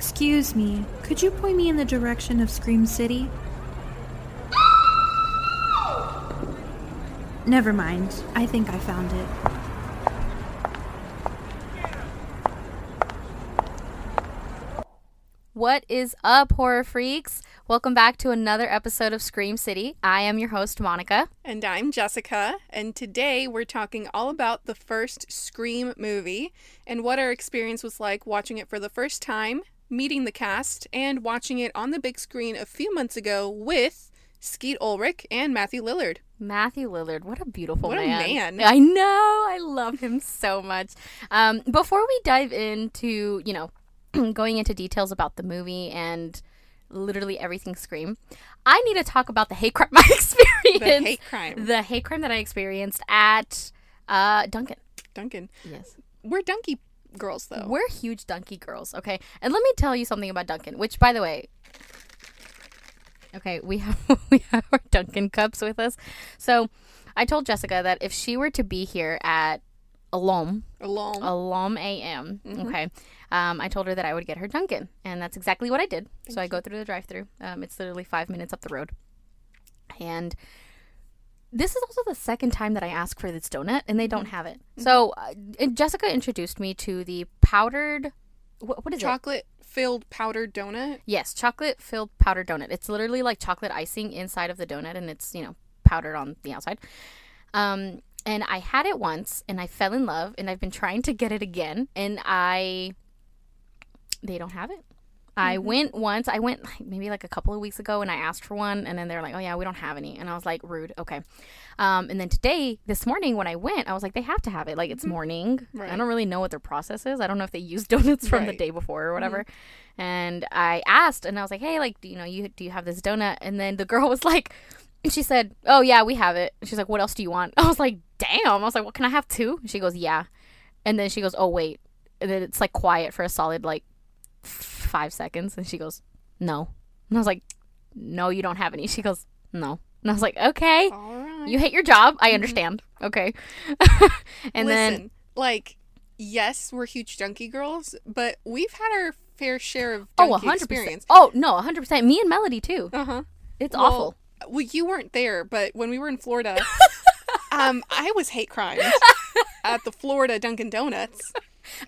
Excuse me, could you point me in the direction of Scream City? Never mind. I think I found it. What is up, horror freaks? Welcome back to another episode of Scream City. I am your host, Monica. And I'm Jessica, and today we're talking all about the first Scream movie and what our experience was like watching it for the first time, meeting the cast, and watching it on the big screen a few months ago with Skeet Ulrich and Matthew Lillard. Matthew Lillard, what a beautiful What a man. man. I know. I love him so much. Um, before we dive into, you know, going into details about the movie and literally everything Scream, I need to talk about the hate crime I experienced. The hate crime. The hate crime that I experienced at uh, Dunkin'. Dunkin'. Yes. We're donkey girls, though. We're huge Dunky girls, okay? And let me tell you something about Dunkin', which, by the way, okay, we have we have our Dunkin' cups with us. So, I told Jessica that if she were to be here at Alom, Alone. Alom AM, okay, um, I told her that I would get her Dunkin', and that's exactly what I did. so I go through the drive-through. Um, it's literally five minutes up the road, and this is also the second time that I ask for this donut, and they don't have it. So uh, Jessica introduced me to the powdered. What, what is it? Chocolate filled powdered donut. Yes, chocolate filled powdered donut. It's literally like chocolate icing inside of the donut, and it's you know powdered on the outside. Um, and I had it once, and I fell in love, and I've been trying to get it again, and I they don't have it. I mm-hmm. went once. I went like, maybe like a couple of weeks ago, and I asked for one, and then they're like, "Oh yeah, we don't have any," and I was like, "Rude, okay." Um, and then today, this morning, when I went, I was like, "They have to have it. Like it's mm-hmm. morning. I don't really know what their process is. I don't know if they use donuts from the day before or whatever." Mm-hmm. And I asked, and I was like, "Hey, like, do you know, you do you have this donut?" And then the girl was like, she said, "Oh yeah, we have it." She's like, "What else do you want?" I was like, "Damn!" I was like, "What can I have two? She goes, "Yeah," and then she goes, "Oh wait," and then it's like quiet for a solid like five seconds, and she goes, "No," and I was like, "No, you don't have any." She goes, "No," and I was like, "Okay." Right. You hate your job. I understand. Okay. and Listen, then like, yes, we're huge donkey girls, but we've had our fair share of oh, 100%. experience. Oh, no, 100%. Me and Melody too. Uh huh. It's Well, awful. Well, you weren't there, but when we were in Florida, um, I was hate crimed at the Florida Dunkin' Donuts.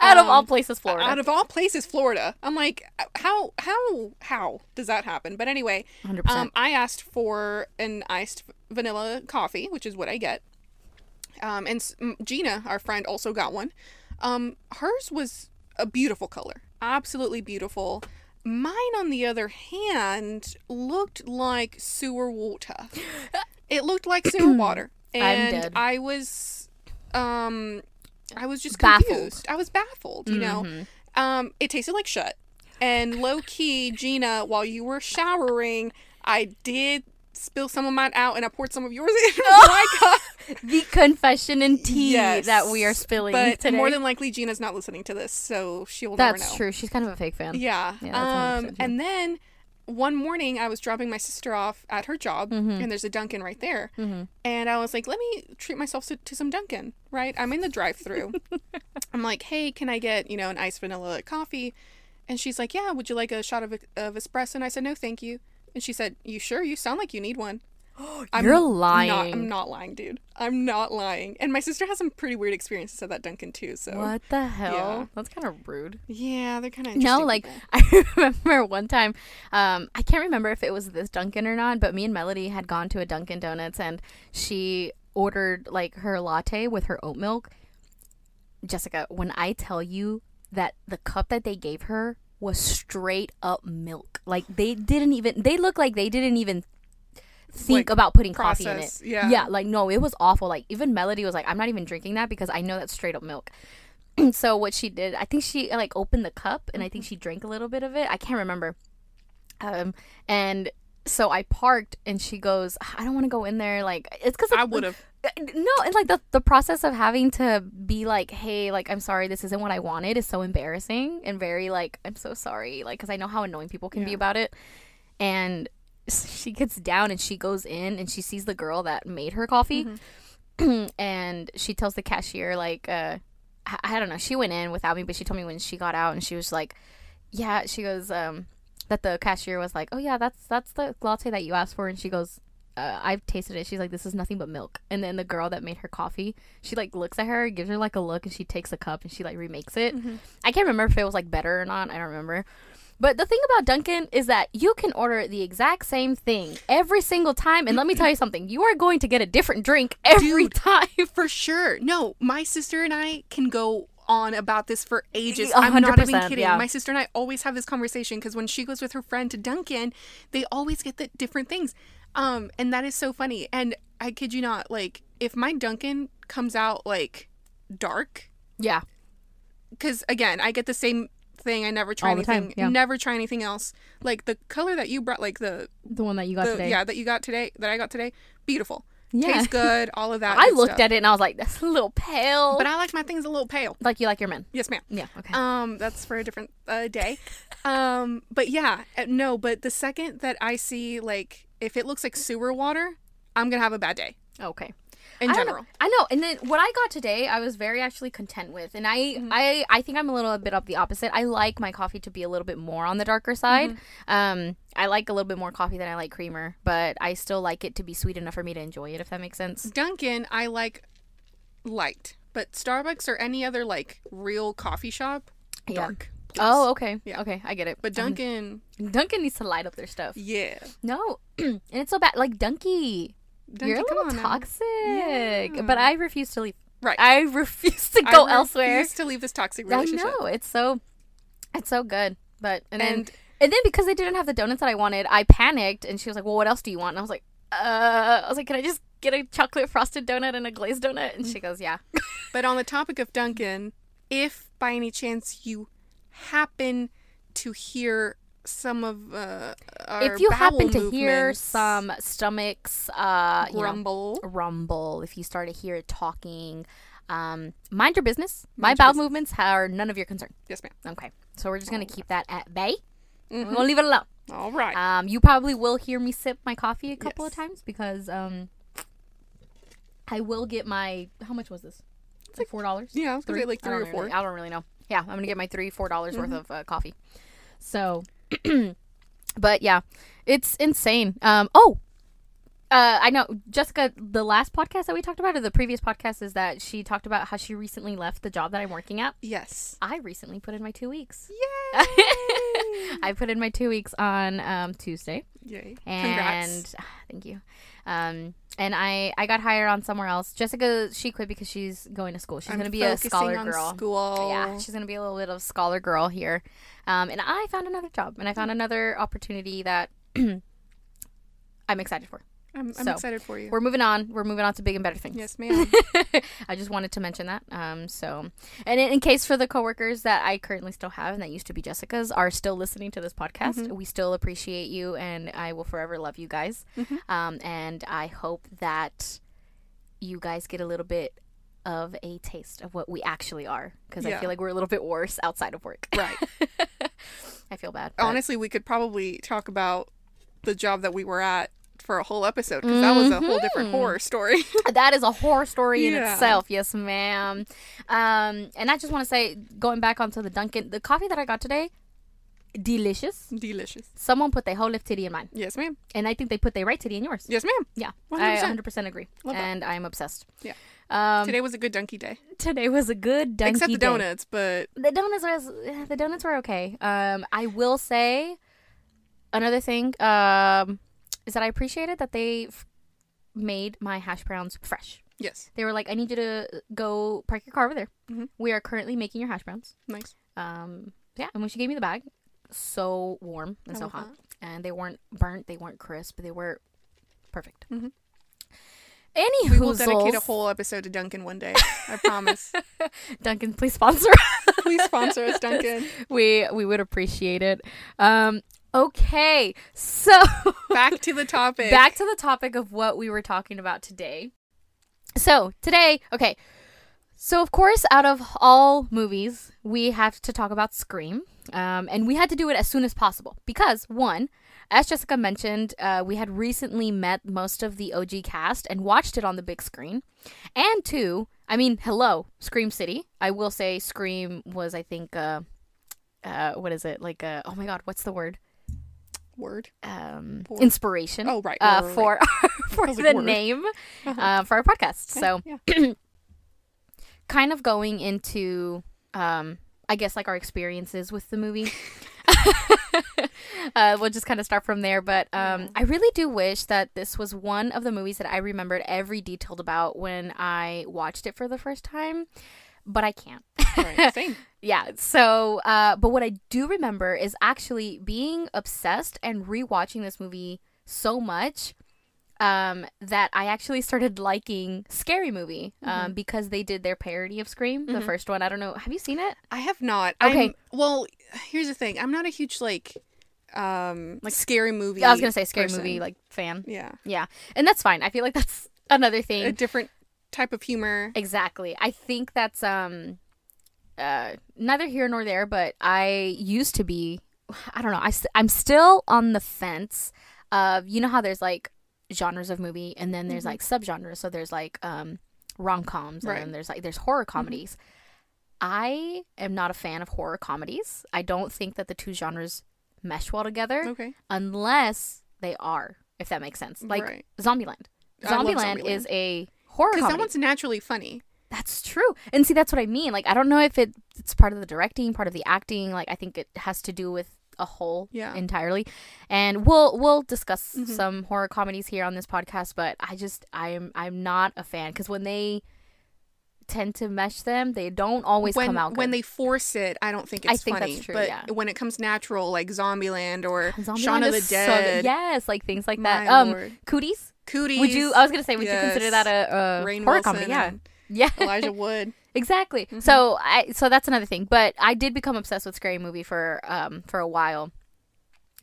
Out of all um, places, Florida. Out of all places, Florida. I'm like, how, how, how does that happen? But anyway, 100%. um, I asked for an iced vanilla coffee, which is what I get. Um, and Gina, our friend, also got one. Um, hers was a beautiful color, absolutely beautiful. Mine, on the other hand, looked like sewer water. It looked like sewer water, and dead. I was, um, I was just Baffled. confused. I was baffled. You know, um, it tasted like shit. And low key, Gina, while you were showering, I did spill some of mine out, and I poured some of yours in my cup. the confession and tea Yes. that we are spilling But today. more than likely, Gina's not listening to this, so she will never That's true. She's kind of a fake fan. Yeah. Yeah, um, and then one morning, I was dropping my sister off at her job, Mm-hmm. and there's a Dunkin' right there. And I was like, let me treat myself to, to some Dunkin', right? I'm in the drive through. I'm like, hey, can I get, you know, an iced vanilla coffee? And she's like, yeah, would you like a shot of, of espresso? And I said, no, thank you. And she said, you sure? You sound like you need one. I'm You're Not, lying. I'm not lying, dude. I'm not lying. And my sister has some pretty weird experiences at that Dunkin' too. So What the hell? Yeah. That's kind of rude. yeah, they're kind of No, like I remember one time, um, I can't remember if it was this Dunkin' or not, but me and Melody had gone to a Dunkin' Donuts and she ordered like her latte with her oat milk. Jessica, when I tell you that the cup that they gave her was straight up milk, like they didn't even they look like they didn't even think Like, about putting coffee in it. yeah. Yeah, like no, it was awful. Like even Melody was like, I'm not even drinking that because I know that's straight up milk. so what she did, I think she like opened the cup and I think she drank a little bit of it. I can't remember. Um, and so I parked and she goes, I don't want to go in there. Like it's because I would have. no, and like the the process of having to be like, hey, like I'm sorry, this isn't what I wanted is so embarrassing and very like I'm so sorry, like because I know how annoying people can be about it. And she gets down and she goes in and she sees the girl that made her coffee, and she tells the cashier like, uh, I, I don't know, she went in without me, but she told me when she got out and she was like. yeah, she goes, um, that the cashier was like, oh yeah, that's that's the latte that you asked for, and she goes, uh, I've tasted it. She's like, this is nothing but milk. And then the girl that made her coffee, she like looks at her, gives her like a look, and she takes a cup and she like remakes it. I can't remember if it was like better or not. I don't remember. But the thing about Dunkin' is that you can order the exact same thing every single time, and let me tell you something: you are going to get a different drink every Dude. time. For sure. No, my sister and I can go on about this for ages. i am not even kidding. yeah. My sister and I always have this conversation because when she goes with her friend to Dunkin', they always get the different things. Um, and that is so funny. And I kid you not, like if my Dunkin' comes out like dark, Yeah, because again, I get the same thing. I never try All anything. yeah. Never try anything else. Like the color that you brought, like the, the one that you got the today. yeah that you got today, that I got today, beautiful. Yeah. Tastes good. All of that. I looked stuff. at it and I was like, that's a little pale. but I like my things a little pale. like you like your men. Yes, ma'am. Yeah. Okay. Um, that's for a different uh, day. Um, but yeah, uh, no. But the second that I see like if it looks like sewer water, I'm gonna have a bad day okay. In I don't know. general. I know. And then what I got today, I was very actually content with. And I, Mm-hmm. I, I think I'm a little bit of the opposite. I like my coffee to be a little bit more on the darker side. Mm-hmm. Um, I like a little bit more coffee than I like creamer, but I still like it to be sweet enough for me to enjoy it. If that makes sense. Dunkin', I like light, but Starbucks or any other like real coffee shop, Yeah. dark. please. Oh, okay. Yeah. Okay, I get it. but Dunkin', Dunkin' needs to light up their stuff. yeah, No, and it's so bad. Like Dunky, You're a little toxic. Yeah. But I refuse to leave. Right. I refuse to I go elsewhere. I refuse to leave this toxic relationship. I know it's so, it's so good. But and then And- and then because they didn't have the donuts that I wanted, I panicked. And she was like, "Well, what else do you want?" And I was like, "Uh, I was like, can I just get a chocolate frosted donut and a glazed donut?" And she goes, "Yeah." But on the topic of Dunkin', if by any chance you happen to hear some of uh, if you happen to hear some stomachs, uh, you know, rumble, if you start to hear it talking, um, mind your business. My your bowel business. movements are none of your concern. yes, ma'am. Okay, so we're just gonna keep that at bay. Mm-hmm. We're gonna leave it alone. All right. Um, you probably will hear me sip my coffee a couple of times because um, I will get my how much was this? It's like four dollars. yeah, I was gonna say like three or four. Really, I don't really know. Yeah, I'm gonna get my three four dollars Mm-hmm. worth of uh, coffee. So, but yeah, it's insane. Um, oh. Uh, I know Jessica. The last podcast that we talked about, or the previous podcast, is that she talked about how she recently left the job that I'm working at. Yes. I recently put in my two weeks. Yay! I put in my two weeks on um, Tuesday. Yay! and Congrats. thank you um and i i got hired on somewhere else. Jessica she quit because she's going to school. She's going to be a scholar girl. School. yeah she's going to be a little bit of scholar girl here. Um and i found another job and i found another opportunity that i'm excited for I'm, I'm So, excited for you. we're moving on we're moving on to big and better things Yes, ma'am. I just wanted to mention that. Um, so, and in, in case for the coworkers that I currently still have and that used to be Jessica's are still listening to this podcast, Mm-hmm. we still appreciate you and I will forever love you guys. Mm-hmm. Um, and I hope that you guys get a little bit of a taste of what we actually are because I feel like we're a little bit worse outside of work. right. I feel bad. Honestly, we could probably talk about the job that we were at for a whole episode because that was a whole different Mm-hmm. horror story. that is a horror story in Yeah. itself yes ma'am um and i just want to say going back onto the dunkin the coffee that i got today delicious Delicious. someone put their whole left titty in mine Yes, ma'am. and i think they put their right titty in yours Yes, ma'am. yeah 100%. i 100% agree Love that. and i'm obsessed Yeah. um Today was a good donkey day. today was a good dunky Except the day. donuts, but the donuts was the donuts were okay um i will say another thing um is that i appreciated that they f- made my hash browns fresh yes. They were like, I need you to go park your car over there. Mhm. We are currently making your hash browns. Nice. Um, yeah. And when she gave me the bag, so warm and I so hot, and they weren't burnt, they weren't crisp, they were perfect. Mhm. Any We will dedicate a whole episode to Dunkin' one day. I promise. Dunkin', please sponsor. Please sponsor us, Dunkin'. we we would appreciate it. Um, okay, so Back to the topic. back to the topic of what we were talking about today. So, today, okay. So, of course, out of all movies, we have to talk about Scream. Um, and we had to do it as soon as possible because, one, as Jessica mentioned, uh, we had recently met most of the OG cast and watched it on the big screen. And two, I mean, hello, Scream City. I will say Scream was, I think, uh, uh what is it like uh oh my god what's the word Word. um For- inspiration Oh, right. uh right, right, for for I was the like, name Uh-huh. uh, for our podcast right. so yeah. kind of going into um I guess like our experiences with the movie. uh, we'll just kind of start from there, but um. I really do wish that this was one of the movies that I remembered every detailed about when I watched it for the first time, but I can't. right. Same. yeah. So, uh, but what I do remember is actually being obsessed and rewatching this movie so much um, that I actually started liking Scary Movie um, Mm-hmm. because they did their parody of Scream, the first one. I don't know. Have you seen it? I have not. Okay. I'm, well, here's the thing. I'm not a huge like, um, Like- like scary movie. I was gonna say Scary person. Movie like fan. Yeah. Yeah, and that's fine. I feel like that's another thing. A different type of humor. Exactly. I think that's um uh neither here nor there, but I used to be I don't know. I I'm still on the fence of you know how there's like genres of movie and then there's Mhm. like subgenres. So there's like um rom-coms and Right. then there's like there's horror comedies. I am not a fan of horror comedies. I don't think that the two genres mesh well together Okay. unless they are, if that makes sense. Like right. Zombieland. Zombieland Zombieland. is a horror Because comedy. that one's naturally funny. That's true. And see, that's what I mean. Like, I don't know if it, it's part of the directing, part of the acting. Like, I think it has to do with a whole Yeah. entirely. And we'll we'll discuss Mhm. some horror comedies here on this podcast. But I just I'm I'm not a fan because when they tend to mesh them, they don't always when come out good. when they force it, I don't think I it's think that's funny. true, but yeah. when it comes natural, like Zombieland or Zombieland Shaun of the so Dead, good. yes, like things like my that. Um, lord. Cooties. Cooties, Would you? I was gonna say, would you consider that a, a Rainn horror Wilson comedy? Yeah, yeah. Elijah Wood. Exactly. Mhm. So I so that's another thing. But I did become obsessed with Scary Movie for um for a while.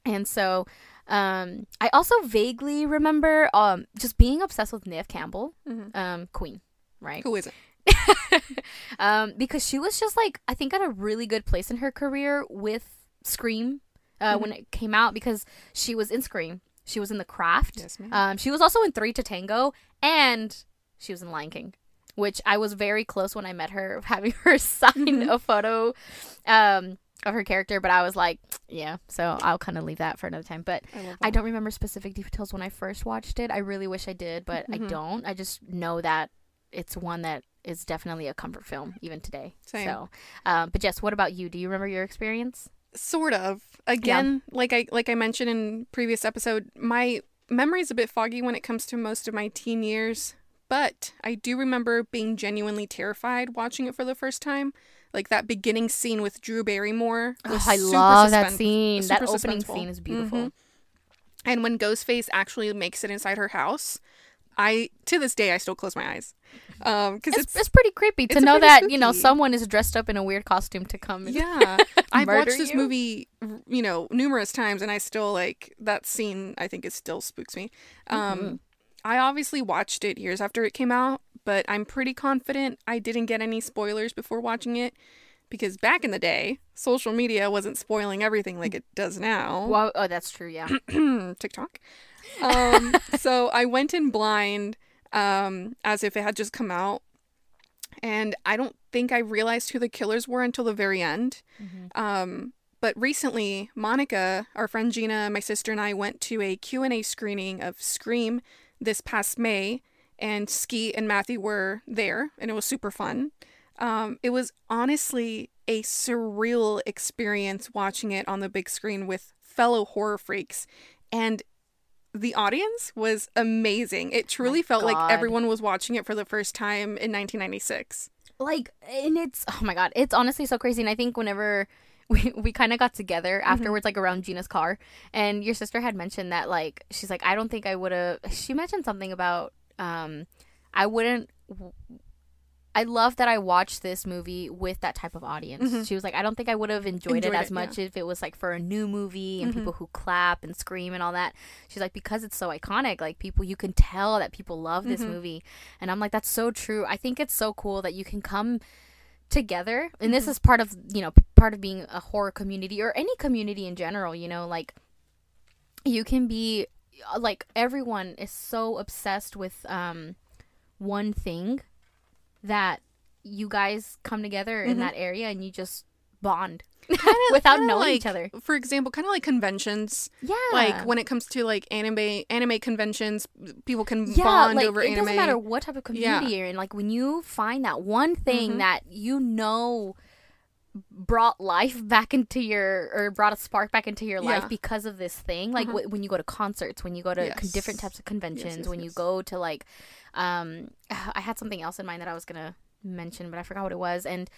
And so um I also vaguely remember um just being obsessed with Neve Campbell, Mhm. um Queen, right? Who isn't? um because she was just like I think at a really good place in her career with Scream uh Mm-hmm. when it came out because she was in Scream. She was in The Craft. Yes, ma'am. Um, she was also in Three to Tango, and she was in Lion King, which I was very close when I met her, having her sign Mhm. a photo um, of her character. But I was like, yeah, so I'll kind of leave that for another time. But I, I don't remember specific details when I first watched it. I really wish I did, but I Mhm. don't. I just know that it's one that is definitely a comfort film even today. Same. So, um, but Jess, what about you? Do you remember your experience? sort of again like i like i mentioned in previous episode my memory is a bit foggy when it comes to most of my teen years but i do remember being genuinely terrified watching it for the first time like that beginning scene with drew barrymore was Oh, I super love that scene. That opening suspenseful. scene is beautiful. Mhm. and when ghostface actually makes it inside her house i to this day i still close my eyes um because It's, it's, it's pretty creepy to know that you know someone is dressed up in a weird costume to come. Yeah i've watched this you. movie you know numerous times and i still like that scene i think it still spooks me um Mhm. i obviously watched it years after it came out but i'm pretty confident i didn't get any spoilers before watching it because back in the day social media wasn't spoiling everything like it does now Well, oh, that's true. Yeah. TikTok. Um, so I went in blind, um, as if it had just come out, and I don't think I realized who the killers were until the very end. Um, but recently, Monica, our friend Gina, my sister, and I went to a Q and A screening of Scream this past May, and Skeet and Matthew were there, and it was super fun. Um, it was honestly a surreal experience watching it on the big screen with fellow horror freaks, and the audience was amazing. It truly felt God. like everyone was watching it for the first time in 1996. like, and it's oh my god, it's honestly so crazy. And I think whenever we we kind of got together afterwards, like around Gina's car, and your sister had mentioned that like she's like, I don't think I would have. She mentioned something about um, I wouldn't. I love that I watched this movie with that type of audience. Mhm. She was like, I don't think I would have enjoyed, Enjoyed it as it, much if it was like for a new movie and Mhm. people who clap and scream and all that. She's like, because it's so iconic, like people, you can tell that people love this Mhm. movie. And I'm like, that's so true. I think it's so cool that you can come together and this Mhm. is part of you know part of being a horror community or any community in general you know like you can be uh, like everyone is so obsessed with um one thing that you guys come together in Mhm. that area and you just bond without Kinda knowing like, each other. For example, kind of like conventions. Yeah. Like when it comes to like anime anime conventions, people can yeah, bond like over it anime. doesn't matter what type of Yeah. community you're in. Like when you find that one thing Mhm. that you know brought life back into your or brought a spark back into your life Yeah. because of this thing like Mhm. wh- when you go to concerts when you go to Yes. different types of conventions yes, when you go to like um i had something else in mind that i was gonna mention but i forgot what it was and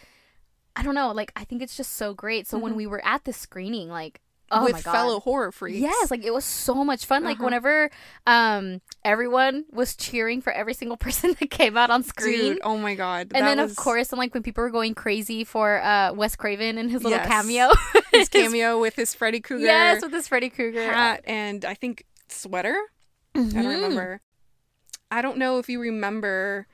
i don't know like i think it's just so great so when Mhm. we were at the screening like oh with my god fellow horror freaks. Yes, like it was so much fun. Like Uh-huh. whenever um everyone was cheering for every single person that came out on screen. Dude, oh my god. and then was of course, and like when people were going crazy for uh Wes Craven and his little Yes. cameo. his cameo with his Freddy Krueger yes, with his Freddy Krueger hat and I think sweater. I Mhm. don't remember. I don't know if you remember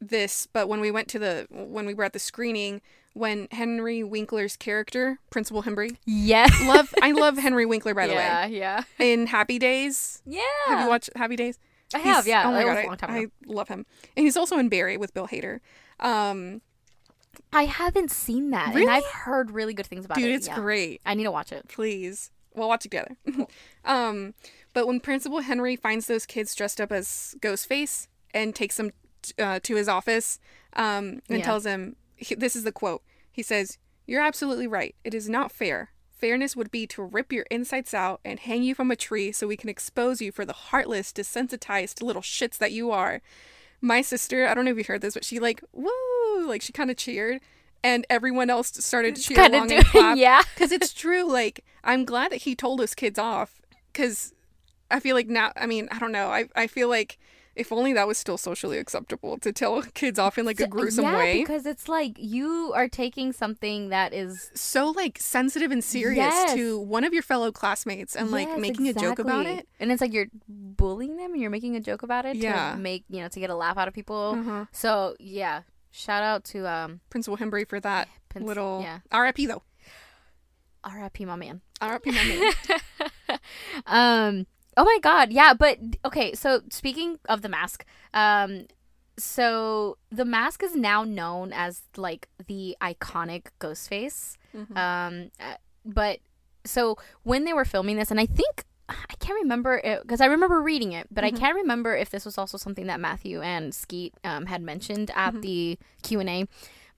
this, but when we went to the when we were at the screening, when Henry Winkler's character, Principal Henry, Yeah. love I love Henry Winkler by the yeah, way. yeah. yeah, In Happy Days, Yeah. have you watched Happy Days? I have, yeah. Oh my It god, a long time I, ago. I love him, and he's also in Barry with Bill Hader. Um, I haven't seen that. And I've heard really good things about dude, it. Dude, it's yeah. great. I need to watch it. please. We'll watch it together. um, but when Principal Henry finds those kids dressed up as Ghostface and takes them t- uh, to his office um, and Yeah. tells him, he- this is the quote. He says, You're absolutely right. It is not fair. Fairness would be to rip your insides out and hang you from a tree so we can expose you for the heartless, desensitized little shits that you are. My sister, I don't know if you heard this, but she like, woo, like she kind of cheered. And everyone else started to cheer along and clap yeah. because it's true like i'm glad that he told those kids off because i feel like now i mean i don't know. I, I feel like if only that was still socially acceptable to tell kids off in like a gruesome yeah, way. because it's like you are taking something that is so like sensitive and serious Yes. to one of your fellow classmates and like Yes, making a joke about it. And it's like you're bullying them and you're making a joke about it Yeah. to make you know to get a laugh out of people. Uh-huh. so yeah shout out to um principal Himbry for that Prince- little yeah. Rip though. Rip my man. Rip my man. Um oh my god yeah but okay so speaking of the mask um so the mask is now known as like the iconic ghost face Mhm. um uh, but so when they were filming this and i think i can't remember because i remember reading it but Mhm. i can't remember if this was also something that matthew and skeet um, had mentioned at Mhm. the q&a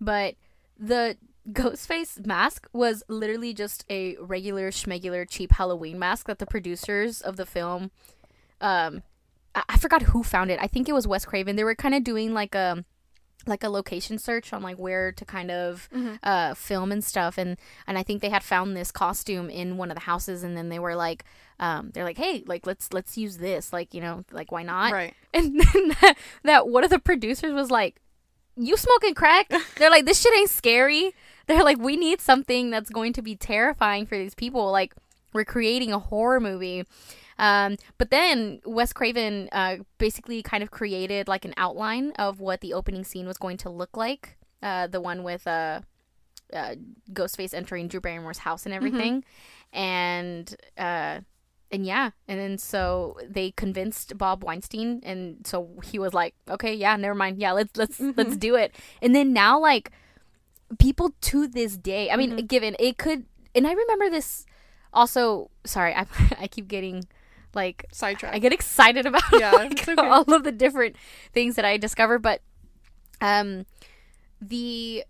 but the Ghostface mask was literally just a regular schmegular cheap Halloween mask that the producers of the film um I, I forgot who found it. I think it was Wes Craven. They were kind of doing like a like a location search on like where to kind of Mhm. uh film and stuff and and I think they had found this costume in one of the houses and then they were like um they're like hey like let's let's use this like you know like why not right and then that, that one of the producers was like, "You smoking crack?" They're like, "This shit ain't scary." They're like, "We need something that's going to be terrifying for these people." Like, we're creating a horror movie. Um, but then Wes Craven uh, basically kind of created like an outline of what the opening scene was going to look like. Uh, the one with uh, uh, Ghostface entering Drew Barrymore's house and everything, and uh, and yeah, and then so they convinced Bob Weinstein, and so he was like, "Okay, yeah, never mind. Yeah, let's let's let's do it." And then now, like people to this day, I mean, given it could, and I remember this also. Sorry, I I keep getting like sidetrack I get excited about Yeah, like, okay. all of the different things that I discover, but um, the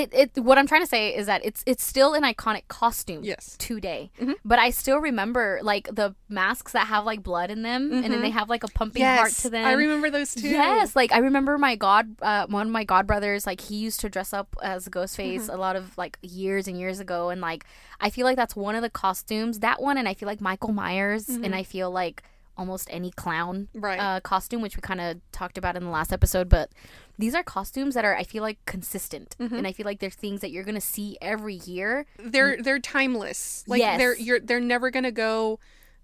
it it what I'm trying to say is that it's it's still an iconic costume yes today, Mhm. but I still remember like the masks that have like blood in them, and then they have like a pumping heart to them. i remember those too Yes, like I remember my god, uh, one of my god brothers, like he used to dress up as Ghostface Mm-hmm. a lot of like years and years ago, and like I feel like that's one of the costumes, that one, and I feel like Michael Myers, and I feel like almost any clown. Right. uh, costume, which we kind of talked about in the last episode, but these are costumes that are I feel like consistent, Mm-hmm. and I feel like they're things that you're gonna see every year. they're they're timeless like Yes. they're you're they're never gonna go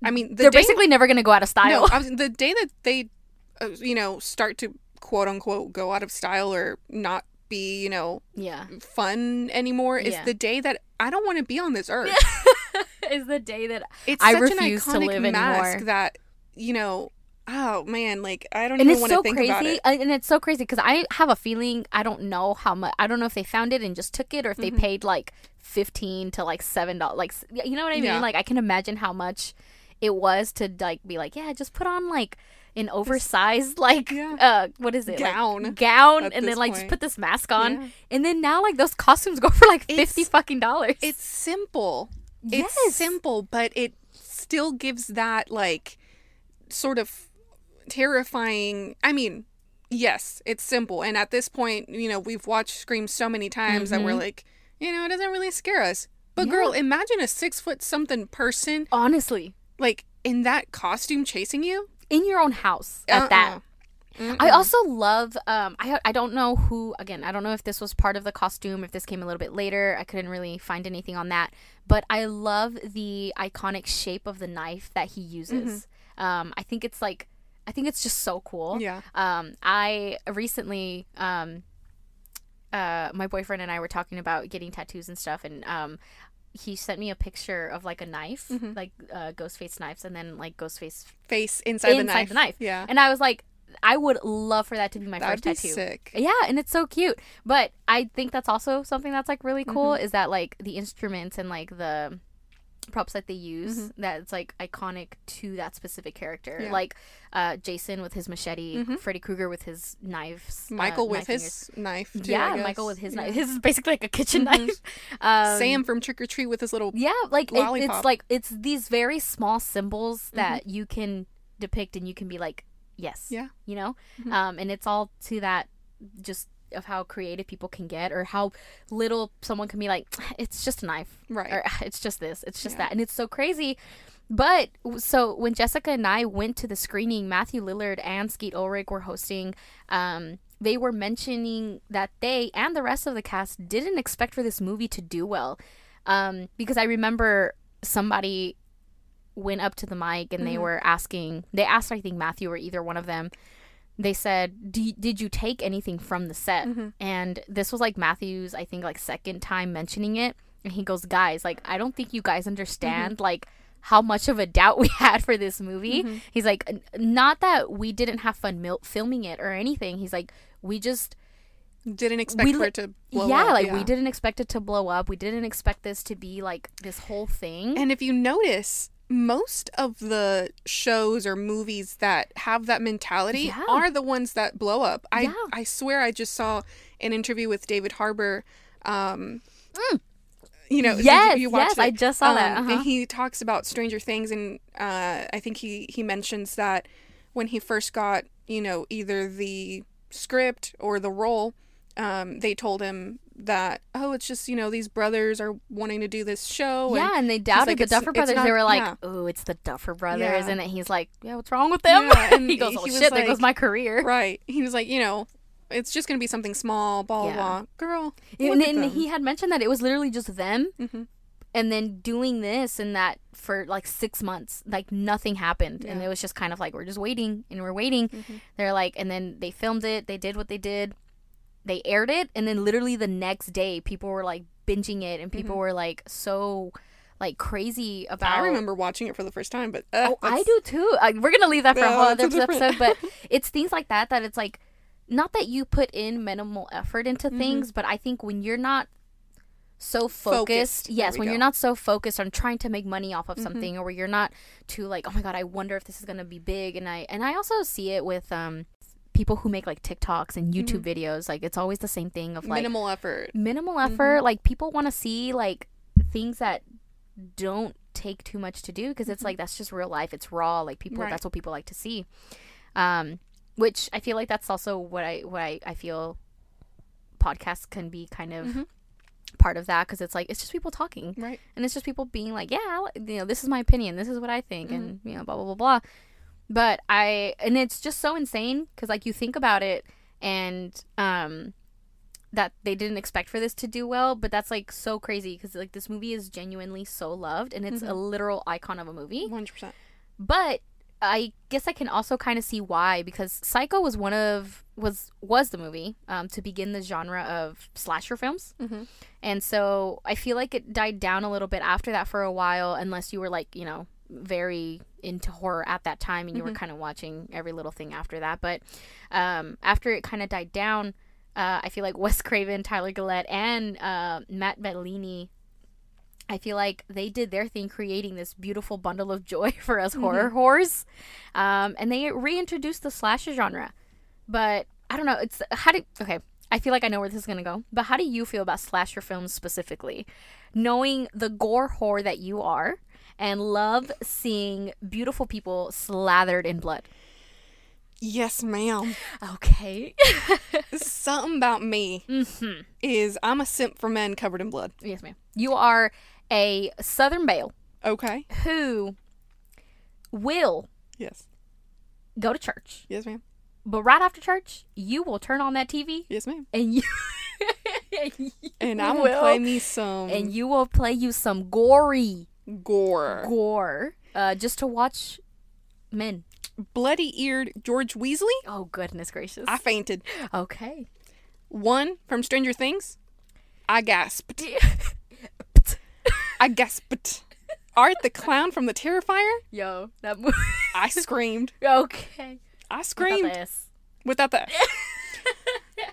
i mean the they're basically never gonna go out of style. No, I was, the day that they, uh, you know, start to quote unquote go out of style or not be, you know, yeah, fun anymore is Yeah. the day that I don't want to be on this earth. is the day that It's I such refuse to an iconic live mask anymore. that, you know, oh man, like I don't and even want to so think crazy about it. and it's so crazy because i have a feeling i don't know how much i don't know if they found it and just took it or if Mm-hmm. they paid like 15 to like seven dollars like you know what i mean Yeah. like i can imagine how much it was to like be like yeah just put on like an oversized like Yeah. uh what is it like, Gown gown at and then like just put this mask on Yeah. and then now like those costumes go for like 50 It's- fucking dollars It's simple. Yes. It's simple, but it still gives that like sort of terrifying. I mean, yes, it's simple, and at this point, you know, we've watched Scream so many times that we're like, you know, it doesn't really scare us. But Mm-hmm. Yeah. girl, imagine a six foot something person honestly like in that costume chasing you. in your own house at that Uh-uh. I also love um I I don't know who again I don't know if this was part of the costume if this came a little bit later I couldn't really find anything on that but I love the iconic shape of the knife that he uses um I think it's like I think it's just so cool Yeah. um I recently um uh my boyfriend and I were talking about getting tattoos and stuff and um he sent me a picture of like a knife like uh Ghostface knives and then like Ghostface Face inside, the inside knife. the knife. Yeah. And I was like, I would love for that to be my That'd first be tattoo. sick. Yeah, and it's so cute. But I think that's also something that's like really cool Mm-hmm. is that like the instruments and like the props that they use Mm-hmm. that it's like iconic to that specific character. Yeah. Like uh Jason with his machete, Mhm. Freddy Krueger with his knives, uh, Michael with knife fingers. his knife. Too, yeah, Michael with his Yeah. knife. His is basically like a kitchen Mhm. knife. Um, Sam from Trick or Treat with his little. yeah, like it, it's like it's these very small symbols Mm-hmm. that you can depict and you can be like, yes, Yeah. you know, Mhm. um, and it's all to that just of how creative people can get or how little someone can be like, it's just a knife, Right. or it's just this, it's just Yeah. that, and it's so crazy. But so when Jessica and I went to the screening, Matthew Lillard and Skeet Ulrich were hosting. Um, they were mentioning that they and the rest of the cast didn't expect for this movie to do well, um, because I remember somebody went up to the mic and they Mhm. were asking. They asked, I think Matthew or either one of them. They said, "Did you take anything from the set?" Mhm. And this was like Matthew's, I think, like second time mentioning it. And he goes, "Guys, like I don't think you guys understand like how much of a doubt we had for this movie." Mhm. He's like, "Not that we didn't have fun mil- filming it or anything." He's like, "We just Didn't expect We for it to blow yeah, up. like we didn't expect it to blow up. We didn't expect this to be like this whole thing." And if you notice, most of the shows or movies that have that mentality Yeah. are the ones that blow up. I Yeah. I swear I just saw an interview with David Harbour. Um, You know, did you- Mm. Yes, you watched yes, I just saw that, Um, uh-huh. And he talks about Stranger Things, and uh, I think he he mentions that when he first got you know either the script or the role, um, they told him that oh it's just you know these brothers are wanting to do this show. yeah, and and they doubted like, the Duffer Brothers. not- they were like, yeah. "Oh, it's the Duffer Brothers," Yeah. and then he's like, "Yeah, what's wrong with them?" Yeah, and he goes, "Oh was shit, there goes my career." Right. He was like, you know, it's just gonna be something small, blah blah blah. Girl, And then he had mentioned that it was literally just them, Mhm. and then doing this and that for like six months, like nothing happened, and it was just kind of like we're just waiting and we're waiting. Mhm. They're like, and then they filmed it. They did what they did. They aired it, and then literally the next day, people were like binging it, and people were like so like crazy about. I remember watching it for the first time, but uh, Oh, I do too. I, we're gonna leave that for a whole other different- episode, but it's things like that that it's like not that you put in minimal effort into Mm-hmm. things, but I think when you're not so focused, Focused. Yes, when you're. Mm-hmm. not so focused on trying to make money off of something, or where you're not too like, oh my god, I wonder if this is gonna be big, and I and I also see it with um people who make like TikToks and YouTube videos, like it's always the same thing of like Mm-hmm. minimal effort. minimal effort like people want to see like things that don't take too much to do because it's like that's just real life it's raw like people Mm-hmm. Right. that's what people like to see um which i feel like that's also what i what i, I feel podcasts can be kind of Mhm. part of that because it's like it's just people talking Right. and it's just people being like yeah you know this is my opinion this is what i think and Mm-hmm. you know blah blah blah blah but i and it's just so insane because like you think about it and um that they didn't expect for this to do well but that's like so crazy because like this movie is genuinely so loved and it's a literal icon of a movie One hundred percent. but I guess I can also kind of see why because Psycho was one of was was the movie um, to begin the genre of slasher films, Mhm. and so I feel like it died down a little bit after that for a while, unless you were like you know very into horror at that time and you were kind of watching every little thing after that. But um, after it kind of died down, uh, I feel like Wes Craven, Tyler Gillett, and uh, Matt Bellini. I feel like they did their thing, creating this beautiful bundle of joy for us horror whores, um, and they reintroduced the slasher genre. But I don't know. It's how do okay. I feel like I know where this is gonna go. But how do you feel about slasher films specifically, knowing the gore whore that you are, and love seeing beautiful people slathered in blood? Yes, ma'am. Okay. Something about me mm-hmm. is I'm a simp for men covered in blood. Yes, ma'am. You are a Southern Belle Okay. who will Yes. go to church, Yes, ma'am. but right after church, you will turn on that TV Yes, ma'am. and you. and you And I'm will- gonna play me some and you will play you some gory gore. gore uh, just to watch men. Bloody eared George Weasley. Oh goodness gracious. I fainted. okay. One from Stranger Things. I gasped. I gasped. Art the clown from the Terrifier. Yo, that movie. I screamed. okay. I screamed. Without the S. without that.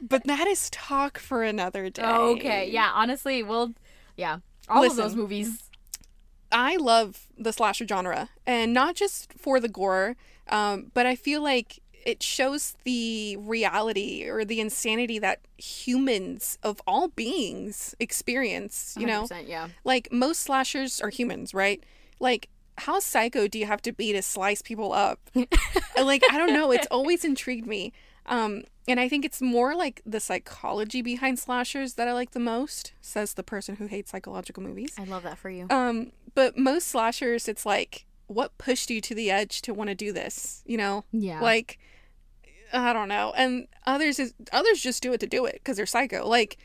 but that is talk for another day. Okay. Yeah. Honestly, well, yeah. All of those movies. I love the slasher genre, and not just for the gore, um, but I feel like it shows the reality or the insanity that humans of all beings experience. You know, 100%, Yeah. like most slashers are humans, right? Like, how psycho do you have to be to slice people up? like, I don't know. It's always intrigued me. Um, and I think it's more like the psychology behind slashers that I like the most, says the person who hates psychological movies. I love that for you. Um, but most slashers, it's like, what pushed you to the edge to want to do this? You know, Yeah. like, I don't know. And others is others just do it to do it because they're psycho. Like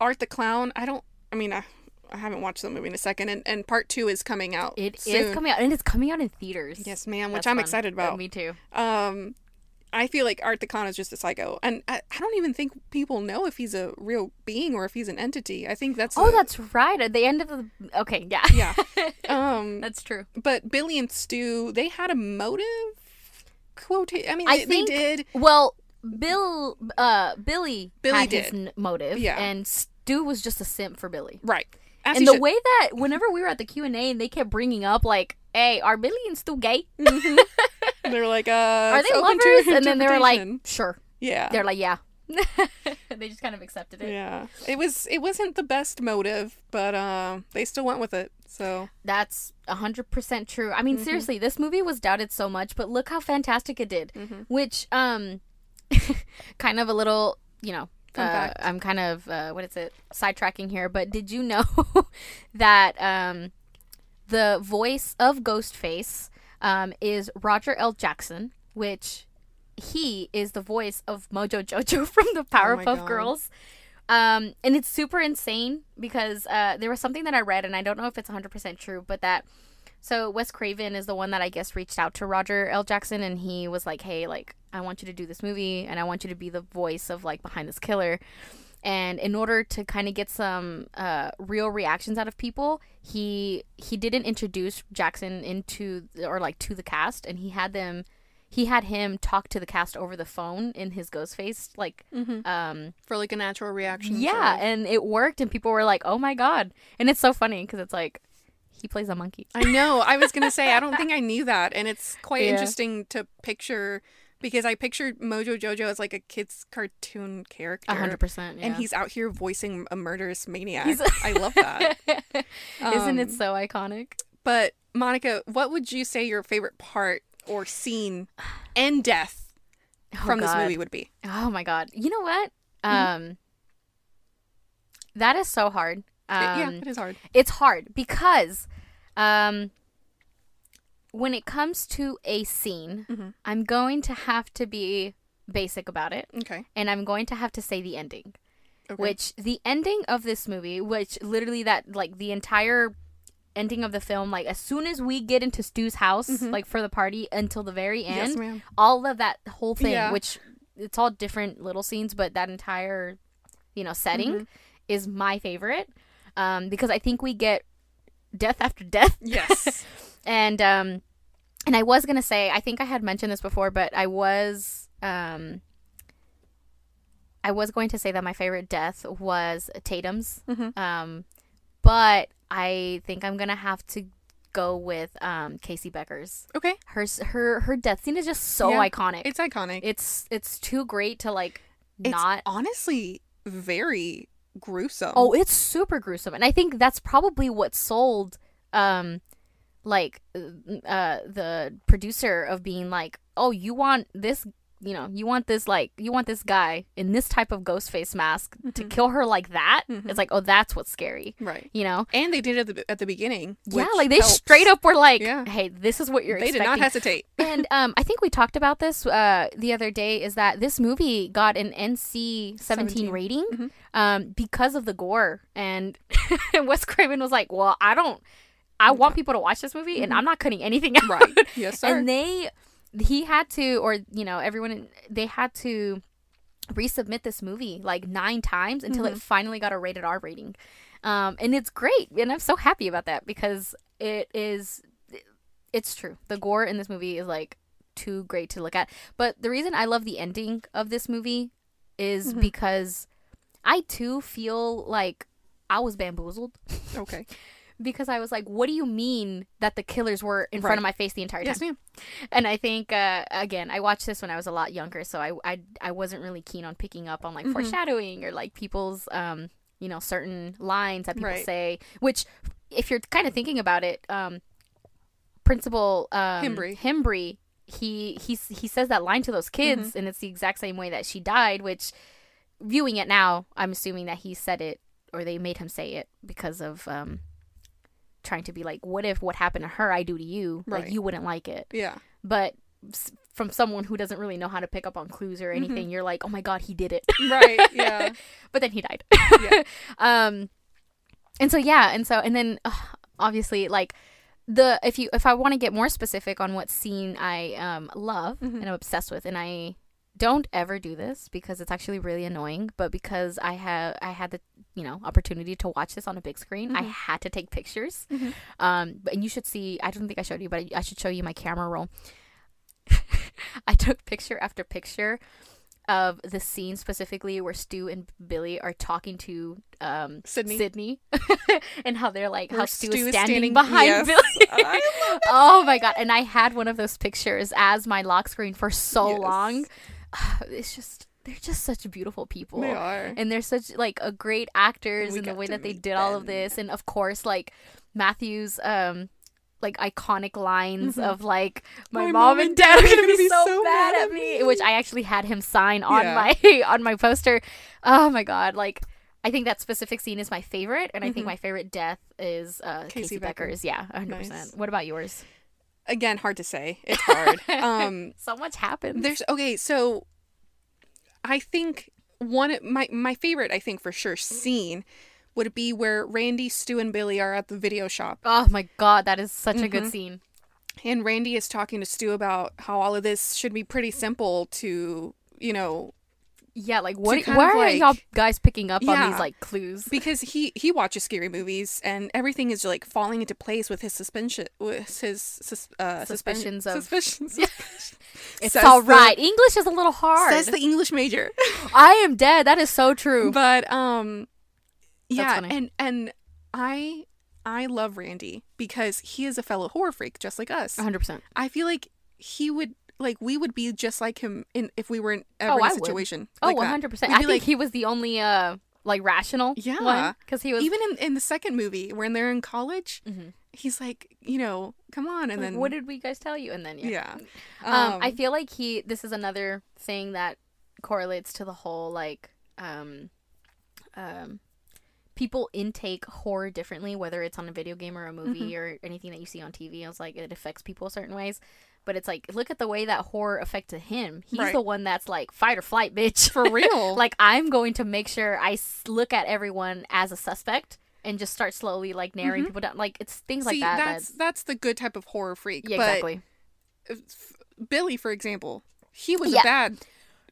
Art the Clown. I don't. I mean, I, I haven't watched the movie in a second, and, and part two is coming out. It is soon. coming out, and it's coming out in theaters. Yes, ma'am. Which That's I'm fun. excited about. Me too. Um, I feel like Art the Clown is just a psycho, and I, I don't even think people know if he's a real being or if he's an entity. I think that's Oh, a- that's right. At the end of the. Okay. Yeah. yeah. Um, that's true. but Billy and Stu, they had a motive. Quote. I mean, I they, think- they did. Well, Bill, uh, Billy, Billy had his n- motive, Yeah. and Stu was just a simp for Billy. Right. As and the should- way that whenever we were at the Q and A, and they kept bringing up like, "Hey, are Billy and Stu gay? they were like, uh, are they lovers?" And then they were like, "Sure." yeah. They're like, "Yeah." they just kind of accepted it. Yeah, it was it wasn't the best motive, but uh, they still went with it. So That's hundred percent true. I Mm-hmm. mean, seriously, this movie was doubted so much, but look how fantastic it did. Mm-hmm. Which, um, kind of a little, you know, uh. I'm kind of uh, what is it? Sidetracking here, but did you know that um, the voice of Ghostface um, is Roger L. Jackson, which he is the voice of Mojo Jojo from the Oh Powerpuff God. Girls. Um, and it's super insane because uh, there was something that I read, and I don't know if it's 100% true, but that so Wes Craven is the one that I guess reached out to Roger L. Jackson, and he was like, "Hey, like I want you to do this movie, and I want you to be the voice of like behind this killer." And in order to kind of get some uh, real reactions out of people, he he didn't introduce Jackson into or like to the cast, and he had them he had him talk to the cast over the phone in his Ghostface like um for like a natural reaction. yeah, sort of. and it worked, and people were like, "Oh my god!" And it's so funny because it's like he plays a monkey. I know. I was gonna say I don't think I knew that, and it's quite Yeah. interesting to picture because I pictured Mojo Jojo as like a kid's cartoon character. A hundred percent, And he's out here voicing a murderous maniac. I love that. isn't it Um, so iconic? But Monica, what would you say your favorite part or scene and death from this movie would be? Oh my god! You know what? Mm-hmm. Um, that is so hard. Um, It- yeah, it is hard. it's hard because, um, when it comes to a scene, Mm-hmm. I'm going to have to be basic about it, Okay. and I'm going to have to say the ending. Okay. which the ending of this movie which literally that like the entire ending of the film like as soon as we get into stu's house like for the party until the very Mm-hmm. Yes, end ma'am. all of that whole thing Yeah. which it's all different little scenes but that entire you know setting Mm-hmm. is my favorite um because i think we get death after death Yes. and um and I was gonna say, I think I had mentioned this before, but I was um I was going to say that my favorite death was Tatum's. Mhm. Um but I think I'm gonna have to go with um Casey Becker's. Okay. Her her her death scene is just so Yeah, iconic. It's iconic. it's it's too great to like It's not honestly very gruesome. Oh, it's super gruesome, and I think that's probably what sold, um, like, uh, the producer of being like, oh, you want this, you know, you want this, like, you want this guy in this type of ghost face mask to Mhm. kill her like that. Mhm. It's like, oh, that's what's scary, right. you know? And they did it at the, at the beginning. yeah, like they helps. straight up were like, Yeah. hey, this is what you're They did expecting. not hesitate. and um, I think we talked about this uh, the other day. Is that this movie got an NC seventeen 17. rating Mhm. um, because of the gore, and Wes Craven was like, "Well, I don't. I want people to watch this movie, and I'm not cutting anything out." Mm-hmm. Right. Yes, sir. and they, he had to, or you know, everyone, they had to resubmit this movie like nine times until Mm-hmm. it finally got a rated R rating. Um, and it's great, and I'm so happy about that because it is, it's true. The gore in this movie is like too great to look at. But the reason I love the ending of this movie is Mhm. because I too feel like I was bamboozled okay. because I was like, "What do you mean that the killers were in front of my face the entire time?" Yes, ma'am. and I think uh, again, I watched this when I was a lot younger, so I I, I wasn't really keen on picking up on like Mhm. foreshadowing or like people's um you know certain lines that people Right. say. Which, if you're kind of thinking about it, um, Principal um, he he he says that line to those kids, Mm-hmm. and it's the exact same way that she died. Which, viewing it now, I'm assuming that he said it or they made him say it because of um trying to be like, what if what happened to her I do to you? Like you wouldn't like it Yeah. but s- from someone who doesn't really know how to pick up on clues or anything, you're like, oh my god, he did it. Right. Yeah. but then he died. Yeah. um, and so yeah, and so and then uh, obviously like the if you if I want to get more specific on what scene I um love Mhm. and I'm obsessed with, and I don't ever do this because it's actually really annoying, but because I have I had the you know opportunity to watch this on a big screen, I Mhm. had to take pictures. Mhm. Um, but and you should see. I don't think I showed you, but I, I should show you my camera roll. I took picture after picture of the scene specifically where Stu and Billy are talking to um Sydney. Sydney and how they're like how Stu, Stu is is standing, standing- behind yes. Billy. Oh my god! And I had one of those pictures as my lock screen for so Yes. long. It's just they're just such beautiful people They are. and they're such like a great actors in the way that they did all of this and of course like matthew's um like iconic lines Mhm. of like my, My mom, and dad are gonna be, so, mad at me which i actually had him sign on Yeah. my on my poster oh my god like i think that specific scene is my favorite and i think Mhm. my favorite death is uh casey, Casey Becker. becker's yeah 100% Nice. what about yours Again, hard to say. It's hard. um, so much happens there's okay. So, I think one my my favorite, I think for sure, scene would be where Randy, Stu, and Billy are at the video shop, oh my god that is such a good Mhm. scene and Randy is talking to Stu about how all of this should be pretty simple to you know yeah like what where are like- y'all guys picking up on these like clues because he he watches scary movies and everything is like falling into place with his suspension with his sus, uh, Suspicions of- suspicions. It's Says all the- English is a little hard. Says the English major. I am dead. That is so true. but um yeah funny. and and i i love randy because he is a fellow horror freak just like us 100%. i feel like he would like we would be just like him in if we were in Oh, ever in I a would. situation Oh, like that. 100%. I think like- he was the only uh like rational Yeah. one cuz he was even in, in the second movie when they're in college Mhm. he's like you know come on and like, then what did we guys tell you and then yeah. yeah Um, I feel like he this is another thing that correlates to the whole like um um people intake horror differently whether it's on a video game or a movie Mm-hmm. or anything that you see on TV. I was like it affects people certain ways. But it's like look at the way that horror affected him. He's Right. the one that's like fight or flight, bitch. for real like I'm going to make sure I look at everyone as a suspect and just start slowly like narrowing people down. Like it's things Mm-hmm. See, like that. that's that's the good type of horror freak yeah, exactly. billy for example he was Yeah. a bad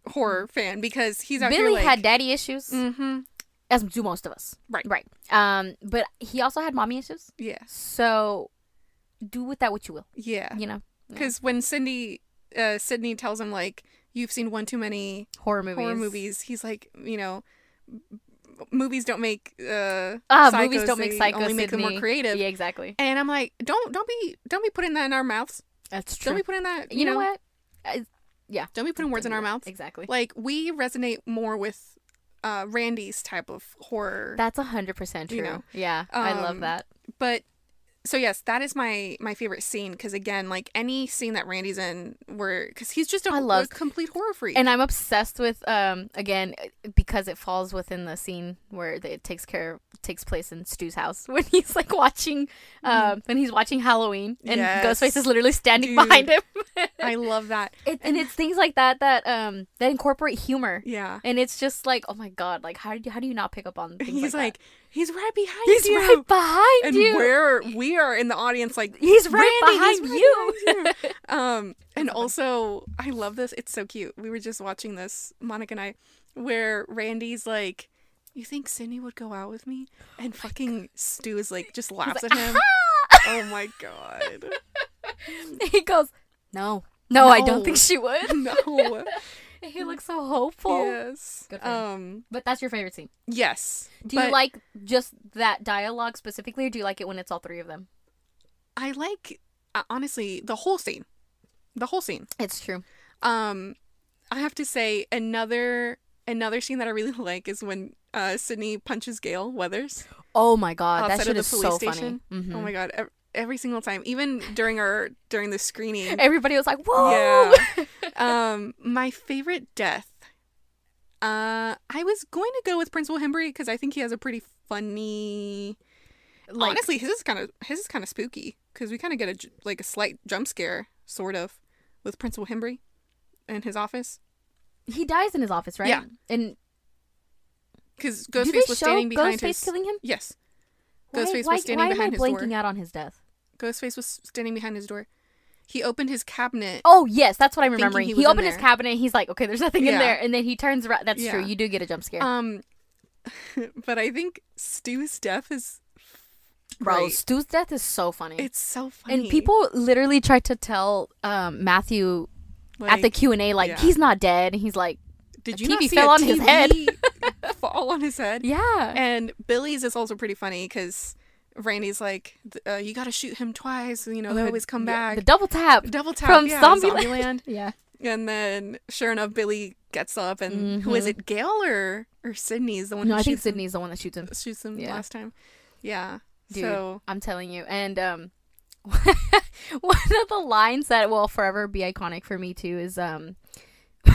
horror fan because he's out Billy here like had daddy issues. mm-hmm as do most of us. Right. Right. Um, but he also had mommy issues. yeah So do with that what you will. yeah You know. Because when Cindy, uh, Sydney tells him like you've seen one too many horror movies. horror movies, he's like, you know, movies don't make uh psychos, movies don't make they psycho. only make them more creative. Yeah, exactly. And I'm like, don't don't be don't be putting that in our mouths. That's true. Don't be putting that. You, you know, know, what? I, Don't be putting words in our mouths. Exactly. Like we resonate more with uh Randy's type of horror. That's a hundred percent true. You know, yeah, I love um, that. but so yes, that is my my favorite scene because again, like any scene that Randy's in, where because he's just a, I love- a complete horror freak. And I'm obsessed with um again because it falls within the scene where it takes care takes place in Stu's house when he's like watching um when he's watching Halloween and Yes. Ghostface is literally standing Dude. behind him. I love that. it, and it's things like that that um that incorporate humor. Yeah. And it's just like, oh my god, like how do you, how do you not pick up on things He's like, like, he's right behind he's you. right behind and you. where we are in the audience, like He's right behind he's you. right behind you. um, and also, I love this. It's so cute. We were just watching this, Monica and I, where Randy's like, "You think Cindy would go out with me?" And fucking Stu is like, just laughs like, at him. oh my god. he goes, no, no, I don't think she would. No. he looks so hopeful. yes. Good for him. Um. But that's your favorite scene. Yes. Do you like just that dialogue specifically, or do you like it when it's all three of them? I like uh, honestly the whole scene. The whole scene. It's true. Um, I have to say another another scene that I really like is when uh Sydney punches Gale Weathers Oh my god, that outside shit of the is police so station. funny. Mhm. Oh my god, ev- every single time, even during our during the screening. Everybody was like, "Whoa!" Yeah. um, my favorite death. Uh, I was going to go with Principal Himbry because I think he has a pretty funny. like, Honestly, his is kind of his is kind of spooky because we kind of get a like a slight jump scare, sort of, with Principal Himbry, in his office. he dies in his office, right? Yeah. And Because Ghostface was standing behind Ghostface his. killing him? Yes, Why- Ghostface why, was standing why behind am I his blanking door. out on his death? Ghostface was standing behind his door. He opened his cabinet. Oh yes, that's what I'm remembering. he He, opened his cabinet. He's like, "Okay, there's nothing in there," and then he turns around. That's true. You do get a jump scare, Um, but I think Stu's death is bro. great. Stu's death is so funny. It's so funny. and people literally tried to tell um, Matthew at the Q and A like yeah. he's not dead. And he's like, did you not TV see fell on his head. Fall on his head? "Yeah." And Billy's is also pretty funny because Randy's like, uh, "You got to shoot him twice. You know, they always come back." The double tap Double tap from yeah, Zombieland. Zombieland. yeah. And then, sure enough, Billy gets up, and who is Mhm. it? Gail or or Sydney is the one No, I think Sydney's the one that shoots him. shoots him Yeah. last time. Yeah. Dude, So I'm telling you. And um one of the lines that will forever be iconic for me too is um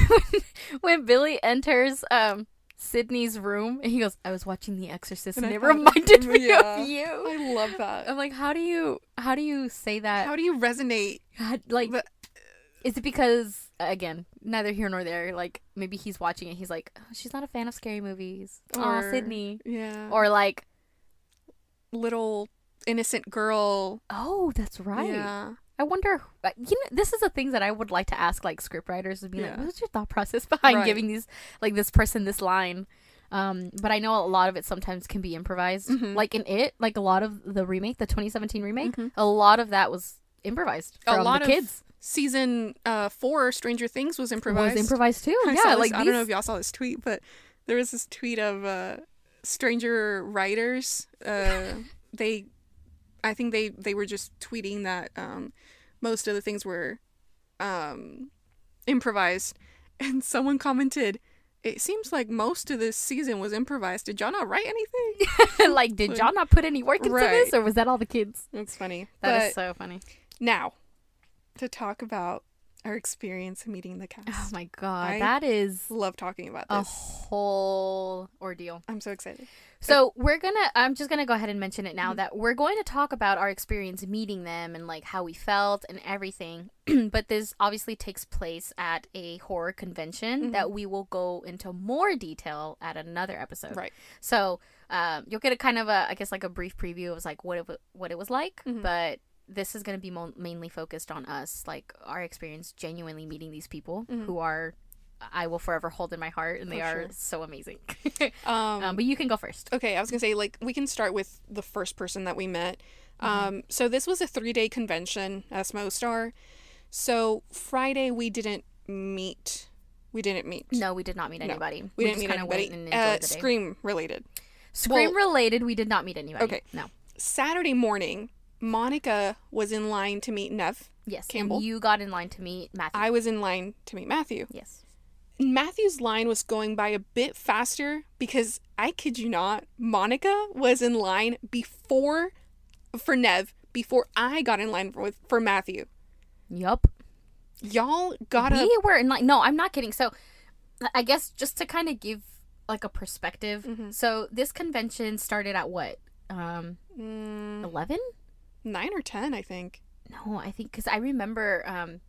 when Billy enters um Sydney's room and he goes, I was watching The Exorcist and, And it reminded me Yeah. of you. I love that. I'm like, how do you how do you say that? How do you resonate? God, like But- is it because again, neither here nor there, like maybe he's watching it, he's like, oh, she's not a fan of scary movies. Oh, Or- Sydney. Yeah. Or like, little innocent girl. oh, that's right. Yeah. I wonder. You know, this is the things that I would like to ask, like scriptwriters, would be like, Yeah. "What was your thought process behind Right. giving these, like, this person this line?" Um, but I know a lot of it sometimes can be improvised. Mhm. Like in it, like a lot of the remake, the 2017 remake, Mhm. a lot of that was improvised A lot the of kids. Season uh four, Stranger Things was improvised. Was improvised too. I yeah, like this, I don't know if y'all saw this tweet, but there was this tweet of uh stranger writers. Uh they I think they they were just tweeting that um most of the things were um improvised and someone commented it seems like most of this season was improvised. Did y'all not write anything? like, did Like- y'all not put any work into this, or was that all the kids? That's funny. That is but so funny. now to talk about our experience meeting the cast. Oh my god, I- that is Love talking about a whole ordeal. I'm so excited. So we're gonna. I'm just gonna go ahead and mention it Mm-hmm. now that we're going to talk about our experience meeting them and like how we felt and everything. but this obviously takes place at a horror convention Mm-hmm. that we will go into more detail at another episode. Right. So um, you'll get a kind of a, I guess, like a brief preview of like what it what it was like, Mhm. but. This is going to be mo- mainly focused on us, like our experience genuinely meeting these people Mhm. who are, I will forever hold in my heart, and they For are sure. so amazing. Um, um, but you can go first. okay, I was gonna say like we can start with the first person that we met. Mm-hmm. Um, so this was a three day convention Smo Star. So Friday we didn't meet. We didn't meet. No, we did not meet No, anybody. we, didn't just meet anybody. and Uh. Scream related. Scream well- related, we did not meet anybody. Okay. No. Saturday morning, Monica was in line to meet Nev. Yes. Campbell. And you got in line to meet Matthew. I was in line to meet Matthew. yes. Matthew's line was going by a bit faster because I kid you not, Monica was in line before for Nev before I got in line for, with for Matthew. Yup. Y'all got we were in line. No, I'm not kidding. So, I guess just to kind of give like a perspective. Mhm. So this convention started at what? Um, Mm, eleven? Nine or ten, I think. No, I think because I remember. Um,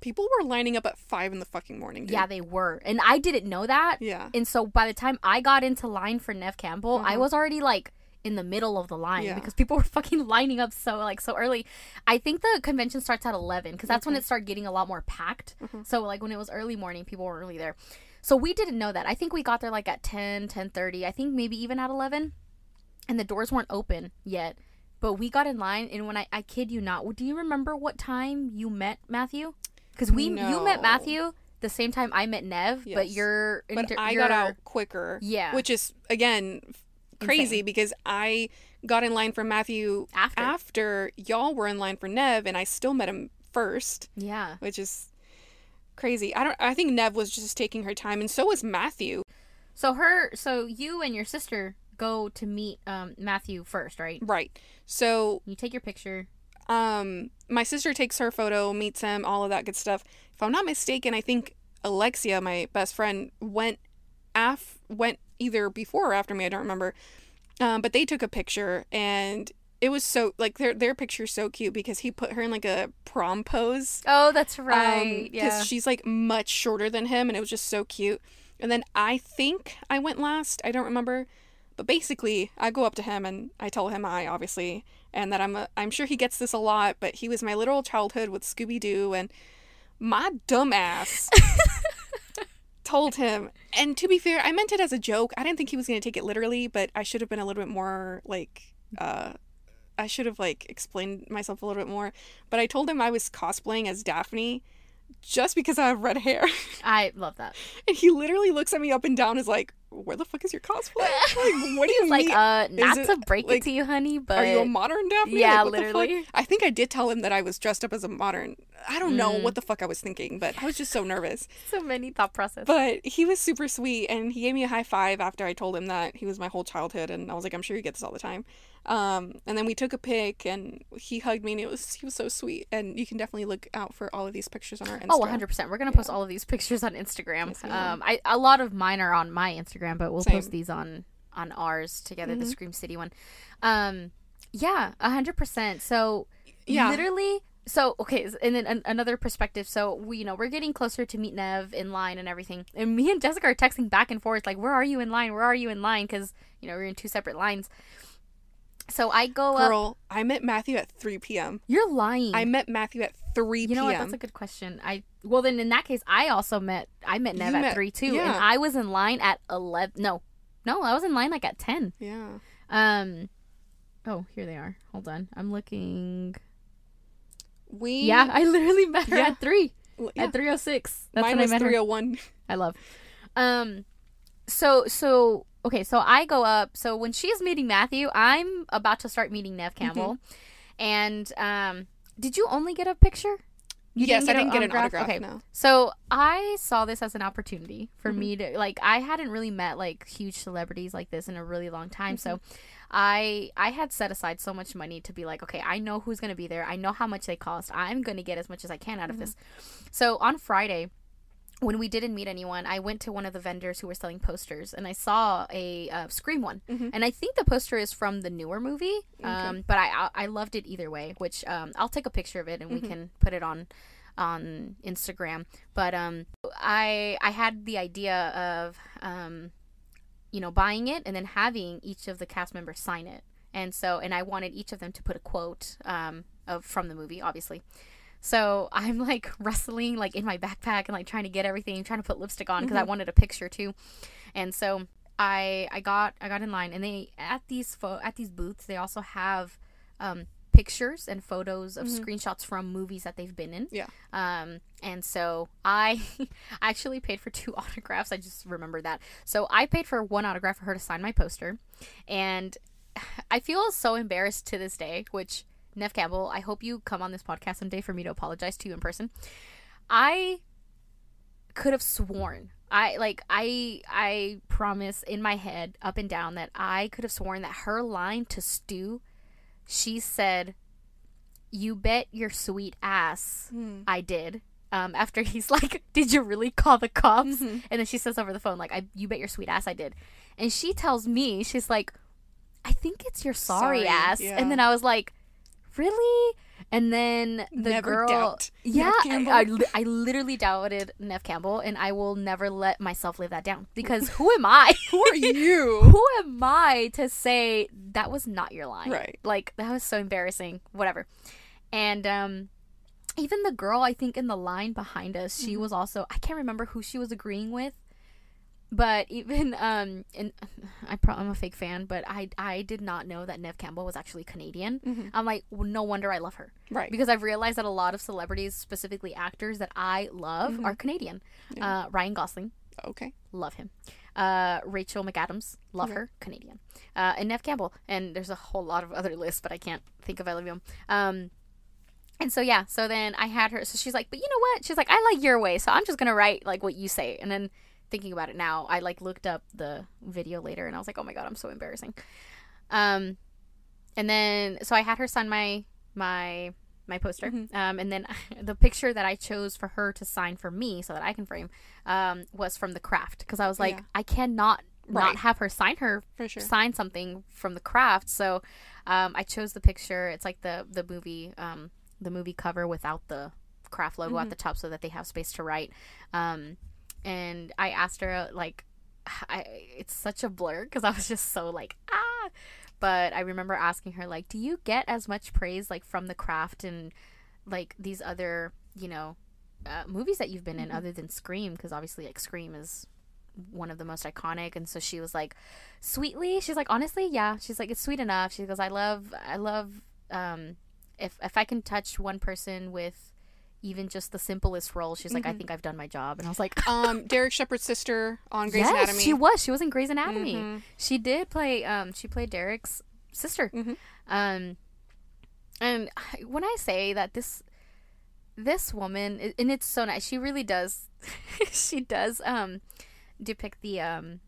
People were lining up at five in the fucking morning. Dude. yeah, they were, and I didn't know that. Yeah. And so by the time I got into line for Nev Campbell, I Mhm. was already like in the middle of the line Yeah. because people were fucking lining up so like so early. I think the convention starts at 11 because that's when it started getting a lot more packed. Mhm. So like when it was early morning, people weren't really there. So we didn't know that. I think we got there like at 10, 10:30. I think maybe even at 11. And the doors weren't open yet. But we got in line and when I I kid you not, do you remember what time you met Matthew? Cuz we you met Matthew the same time I met Nev, but you're But I you're- got out quicker. Yeah. Which is again crazy Insane. because I got in line for Matthew after. after y'all were in line for Nev and I still met him first, Yeah. which is crazy. I don't I think Nev was just taking her time and so was Matthew. So her, so you and your sister go to meet um, Matthew first, right? Right. So You take your picture. um my sister takes her photo, meets him, all of that good stuff. If I'm not mistaken, I think Alexia, my best friend, went af went either before or after me, I don't remember. Um, but they took a picture and it was so like their their picture's so cute because he put her in like a prom pose. Oh, that's right. Because she's like much shorter than him and it was just so cute. And then I think I went last. I don't remember. But basically, I go up to him and I tell him I obviously and that I'm a, I'm sure he gets this a lot, but he was my literal childhood with Scooby Doo and my dumb ass told him. And to be fair, I meant it as a joke. I didn't think he was going to take it literally, but I should have been a little bit more like uh I should have like explained myself a little bit more. But I told him I was cosplaying as Daphne just because I have red hair. I love that. And he literally looks at me up and down is like, Where the fuck is your cosplay? Like, what do you like, mean? uh, not it, to break like, it to you, honey, but Are you a modern Daphne? Yeah, Like, what the fuck? literally. I think I did tell him that I was dressed up as a modern. I don't know Mm. what the fuck I was thinking, but I was just so nervous. so many thought process. But he was super sweet, and he gave me a high five after I told him that he was my whole childhood, and I was like, I'm sure you get this all the time. Um, and then we took a pic, and he hugged me, and it was he was so sweet. And you can definitely look out for all of these pictures on our Instagram. Oh, 100%. We're going to post all of these pictures on Instagram. Yes, um, I, a lot of mine are on my Instagram, but we'll Same. post these on on ours together, the Mhm. Scream City one. Um, yeah, 100%. So, Yeah. literally so okay and then an- another perspective so we you know we're getting closer to meet nev in line and everything and me and jessica are texting back and forth like where are you in line where are you in line because you know we're in two separate lines so i go up Girl, I met Matthew at 3 p.m. you're lying I met Matthew at 3 you p.m. know what that's a good question i well then in that case i also met i met nev You at met- three too yeah. and i was in line at 11 no no i was in line like at 10 yeah. um oh here they are hold on i'm looking We yeah i literally met her Yeah. at 3 yeah. at 306 that's Mine when i met her 301. I love. Um so so okay, so I go up. So when she's meeting Matthew, I'm about to start meeting Nev Mm-hmm. Campbell. And um did you only get a picture? You yes, I didn't get an autograph. Okay. No. So I saw this as an opportunity for Mhm. me to like I hadn't really met like huge celebrities like this in a really long time. So Mm-hmm. I I had set aside so much money to be like, okay, I know who's gonna be there. I know how much they cost. I'm gonna get as much as I can out of Mm-hmm. this. So on Friday, when we didn't meet anyone, I went to one of the vendors who were selling posters, and I saw a uh, Scream one, Mhm. and I think the poster is from the newer movie. Um, but I I loved it either way. Which um, I'll take a picture of it and we Mhm. can put it on on Instagram. But um, I I had the idea of um, you know, buying it and then having each of the cast members sign it. And so, and I wanted each of them to put a quote um, of from the movie, obviously. So I'm like wrestling like in my backpack and like trying to get everything, trying to put lipstick on because I Mhm. wanted a picture too. And so I I got I got in line and they at these fo- at these booths they also have um, pictures and photos of screenshots from movies that they've been in. Yeah. Um, and so I actually paid for two autographs. I just remember that. So I paid for one autograph for her to sign my poster, and I feel so embarrassed to this day. Which Nev Campbell, I hope you come on this podcast someday for me to apologize to you in person. I could have sworn I like I I promise in my head up and down that I could have sworn that her line to Stu, she said, "You bet your sweet ass I did." Um, after he's like, "Did you really call the cops?" And then she says over the phone, "Like I, you bet your sweet ass I did," and she tells me, she's like, "I think it's your sorry, Sorry, ass," yeah. and then I was like, "Really?" And then the Never girl, yeah, I. I, I literally doubted Nev Campbell, and I will never let myself live that down because who am I? Who are you? who am I to say that was not your line? Right. Like that was so embarrassing. Whatever. And um, even the girl I think in the line behind us, she was also I can't remember who she was agreeing with. But even um, and I pro- I'm a fake fan, but I I did not know that Nev Campbell was actually Canadian. I'm like, well, no wonder I love her, Right. Because I've realized that a lot of celebrities, specifically actors that I love, are Canadian. Uh, Ryan Gosling, Okay. love him. Uh, Rachel McAdams, love her, Canadian. Uh, and Nev Campbell, and there's a whole lot of other lists, but I can't think of all of them. Um, and so yeah, so then I had her. So she's like, but you know what? She's like, I like your way, so I'm just gonna write like what you say. And then thinking about it now, I like looked up the video later, and I was like, oh my god, I'm so embarrassing. Um, and then so I had her sign my my my poster. Um, and then the picture that I chose for her to sign for me so that I can frame um, was from the craft because I was like, Yeah. I cannot not have her sign her sure. sign something from the craft. So um, I chose the picture. It's like the the movie um, the movie cover without the craft logo Mm-hmm. at the top so that they have space to write. Um, and I asked her like, I it's such a blur because I was just so like ah. But I remember asking her like, do you get as much praise like from the craft and like these other you know uh, movies that you've been in other than Scream? Because obviously like Scream is one of the most iconic. And so she was like sweetly? She's like honestly yeah. She's like it's sweet enough. She goes i love i love um if if i can touch one person with even just the simplest role she's like i think i've done my job and i was like Um, Derek Shepherd's sister on Grey's yes Anatomy. Mm-hmm. she was she was in grey's anatomy she did play um she played derek's sister Mhm. um and I- when i say that this this woman and it's so nice she really does she does um depict the um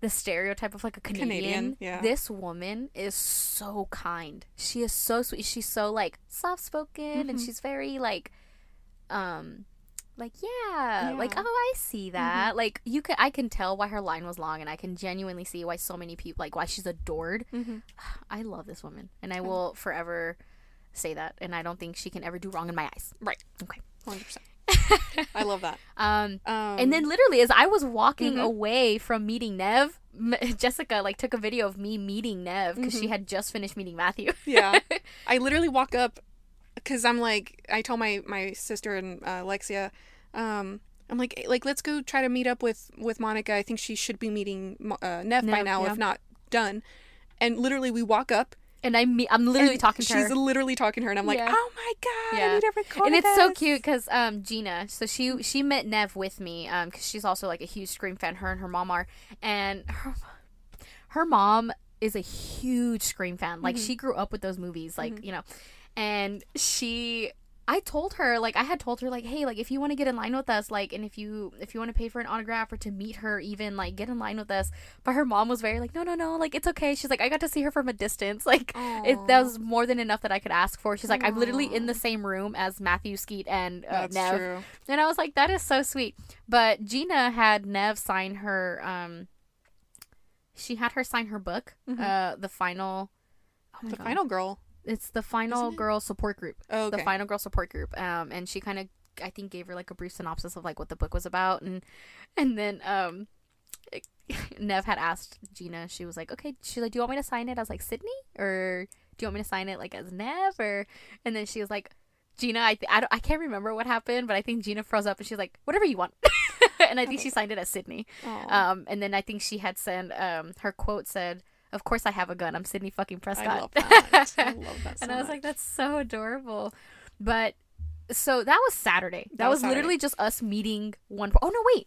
the stereotype of like a Canadian. Canadian, yeah. This woman is so kind. She is so sweet. She's so like soft spoken and Mhm. she's very like um like yeah, like oh I see that. Like you can I can tell why her line was long and I can genuinely see why so many people like why she's adored. Mhm. I love this woman and I will forever say that and I don't think she can ever do wrong in my eyes. Right. Okay. 100%. I love that. Um Um, and then literally as I was walking Mhm. away from meeting Nev, M- Jessica like took a video of me meeting Nev because she had just finished meeting Matthew. yeah, I literally walk up because I'm like, I told my my sister and uh, Alexia, um, I'm like, like let's go try to meet up with with Monica. I think she should be meeting uh, Nev by now, yeah. if not done. And literally, we walk up. And I me- I'm literally and talking to she's her. literally talking to her, and I'm like, Yeah. oh my god, Yeah. I need to record and it's so cute because um Gina, so she she met Nev with me um because she's also like a huge Scream fan. Her and her mom are, and her her mom is a huge Scream fan. Like she grew up with those movies, like you know, and she. I told her like I had told her like hey like if you want to get in line with us like and if you if you want to pay for an autograph or to meet her even like get in line with us but her mom was very like no no no like it's okay she's like I got to see her from a distance like it that was more than enough that I could ask for she's like I'm literally in the same room as Matthew Skeet and uh, That's Nev true. and I was like, that is so sweet. But Gina had Nev sign her. Um, she had her sign her book. Uh, the final. Oh The god! final girl. It's the final girl support group. Oh, okay. The final girl support group. Um, and she kind of, I think, gave her like a brief synopsis of like what the book was about, and and then um. Nev had asked Gina, she was like, okay, she's like, do you want me to sign it as like Sydney? Or do you want me to sign it like as Nev? Or, and then she was like, Gina, I, th- I, don't, I can't remember what happened, but I think Gina froze up and she's like, whatever you want. and I think she signed it as Sydney. Aw. Um, and then I think she had sent, um, her quote said, Of course, I have a gun. I'm Sydney fucking Prescott. I love that. I love that so and I was much. like, that's so adorable. But so that was Saturday. That, That was, was literally just us meeting one. Oh no, wait.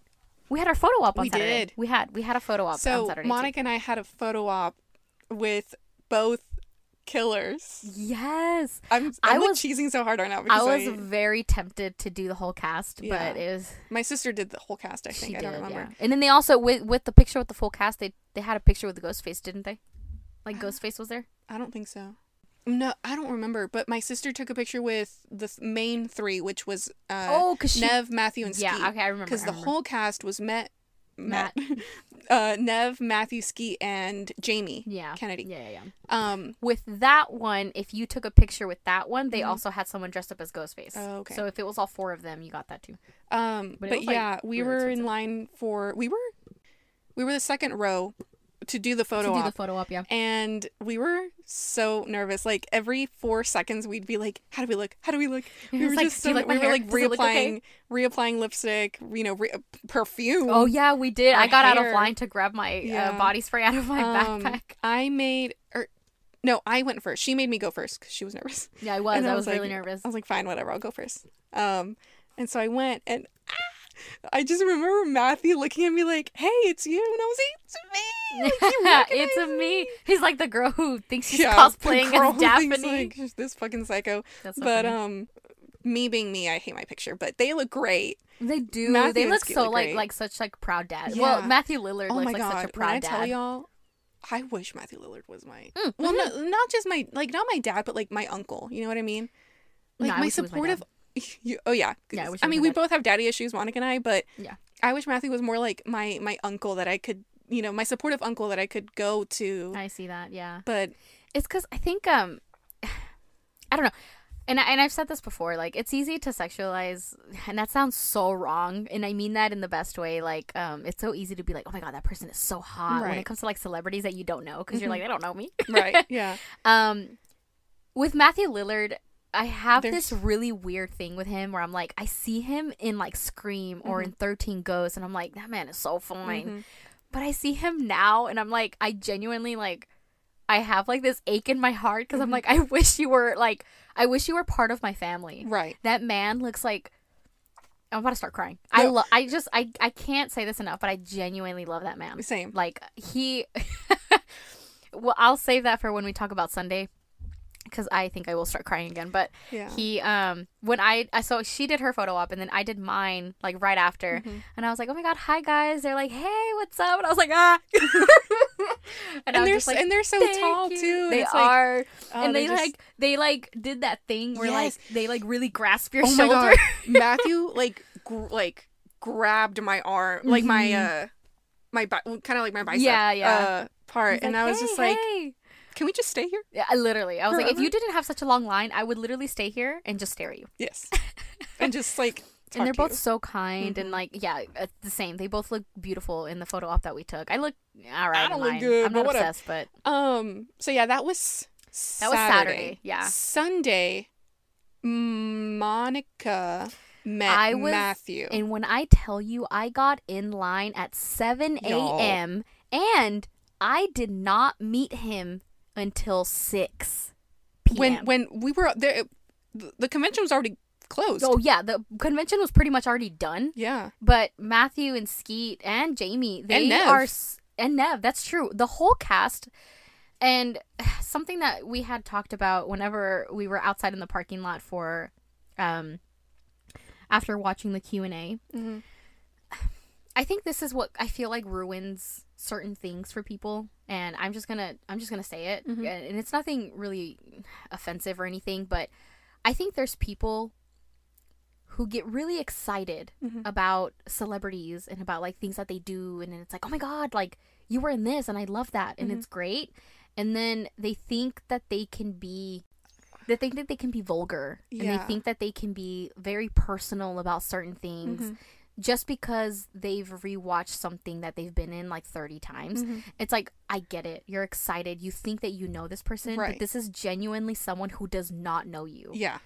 We had our photo op on We Saturday. did. We had we had a photo op on So Saturday. too. Monica and I had a photo op with both killers. Yes. I'm, I I'm like was- cheesing so hard right now I was I, very tempted to do the whole cast, but Yeah. it was my sister did the whole cast. I she think I did, don't remember. yeah. And then they also with with the picture with the full cast, they they had a picture with the ghost face, didn't they? Like ghost face was there. I don't think so. No, I don't remember. But my sister took a picture with the th- main three, which was uh, oh, cause she. Nev, Matthew, and yeah, okay, I remember. Because the whole cast was Met, Matt, uh, Nev, Matthew, Skeet, and Jamie yeah Kennedy. Yeah, yeah, yeah. Um, With that one, if you took a picture with that one, they Mhm. also had someone dressed up as Ghostface. Oh, okay. So if it was all four of them, you got that too. um, But but, was, like, yeah, we really were expensive. in line for we were, we were the second row to do the photo to do the photo op, yeah. and we were so nervous. Like every four seconds, we'd be like, "How do we look? How do we look?" We were like, just so like we were like Does reapplying, okay?" reapplying lipstick. You know, re- perfume. Oh yeah, we did. I got out of line to grab my Yeah. uh, body spray out of my Um, backpack. I made or no, I went first. She made me go first because she was nervous. Yeah, I was. I I was, was really like- nervous. I was like, "Fine, whatever. I'll go first. Um, and so I went, and ah, I just remember Matthew looking at me like, "Hey, it's you," and I was like, "It's me." Like, it's a me. He's like the girl who thinks she's the cosplaying as Daphne. thinks, like, this fucking psycho. That's so but funny. um, me being me, I hate my picture, but they look great. they do. Matthew they look so look like like such like proud dad. Well, Matthew Lillard oh looks my like god! such a when proud I dad. tell y'all, I wish Matthew Lillard was my Mm, well, mhm. no, not just my like not my dad, but like my uncle. You know what I mean? Like wish my supportive. you, oh yeah, Yeah, I I mean, we both have daddy issues, Monica and I, but Yeah. I wish Matthew was more like my my uncle that I could, you know, my supportive uncle that I could go to. I see that. Yeah. But It's because I think um, I don't know, and I, and I've said this before. Like it's easy to sexualize, and that sounds so wrong. And I mean that in the best way. Like um, it's so easy to be like, oh my god, that person is so hot. When it comes to like celebrities that you don't know, because you're like they don't know me. right, yeah, Um, with Matthew Lillard, I have There's- this really weird thing with him where I'm like, I see him in like Scream or in Thirteen Ghosts, and I'm like, that man is so fine. Mhm. But I see him now, and I'm like, I genuinely like, I have like this ache in my heart because I'm Mhm. like, I wish you were like, I wish you were part of my family. right. That man looks like. I'm about to start crying. I love. I just. I. I can't say this enough, but I genuinely love that man. Same. Like he. well, I'll save that for when we talk about Sunday, because I think I will start crying again. But Yeah. he, um, when I, I so she did her photo op, and then I did mine like right after, Mhm. and I was like, oh my god, hi guys. They're like, hey, what's up? And I was like, ah. and, and they're like, and they're so tall you." too. They it's like, are, oh, and they, just- like they like did that thing where Yes. like they like really grasp your oh my shoulder. Matthew like gr- like grabbed my arm, like my Mhm. uh my bi- kind of like my bicep, Yeah, yeah. uh, part, He's and like, I was "Hey, just like, hey." Can we just stay here? Yeah, I literally. I was like, if you didn't have such a long line, I would literally stay here and just stare at you. Yes, and just like. and they're both you. so kind and Mhm. like yeah, uh, the same. They both look beautiful in the photo op that we took. I look all right. I don't look good, I'm but not whatever. obsessed, but Um. So yeah, that was That was Saturday, yeah. Sunday, Monica met I was Matthew. and when I tell you, I got in line at 7 a.m. and I did not meet him until 6 p.m. when when we were there, the convention was already closed. oh yeah, the convention was pretty much already done. Yeah. But Matthew and Skeet and Jamie, they Nev. are and Nev. That's true. The whole cast. And something that we had talked about whenever we were outside in the parking lot for, um, after watching the Q and A, hmm I think this is what I feel like ruins certain things for people, and I'm just gonna I'm just gonna say it, Mhm. and it's nothing really offensive or anything, but I think there's people who get really excited Mhm. about celebrities and about like things that they do, and it's like, oh my god, like you were in this, and I love that, and Mhm. it's great, and then they think that they can be. They think that they can be vulgar, and they think that they can be very personal about certain things Mhm. Just because they've rewatched something that they've been in like 30 times. Mhm. It's like, I get it. You're excited. You think that you know this person, Right. but this is genuinely someone who does not know you. Yeah.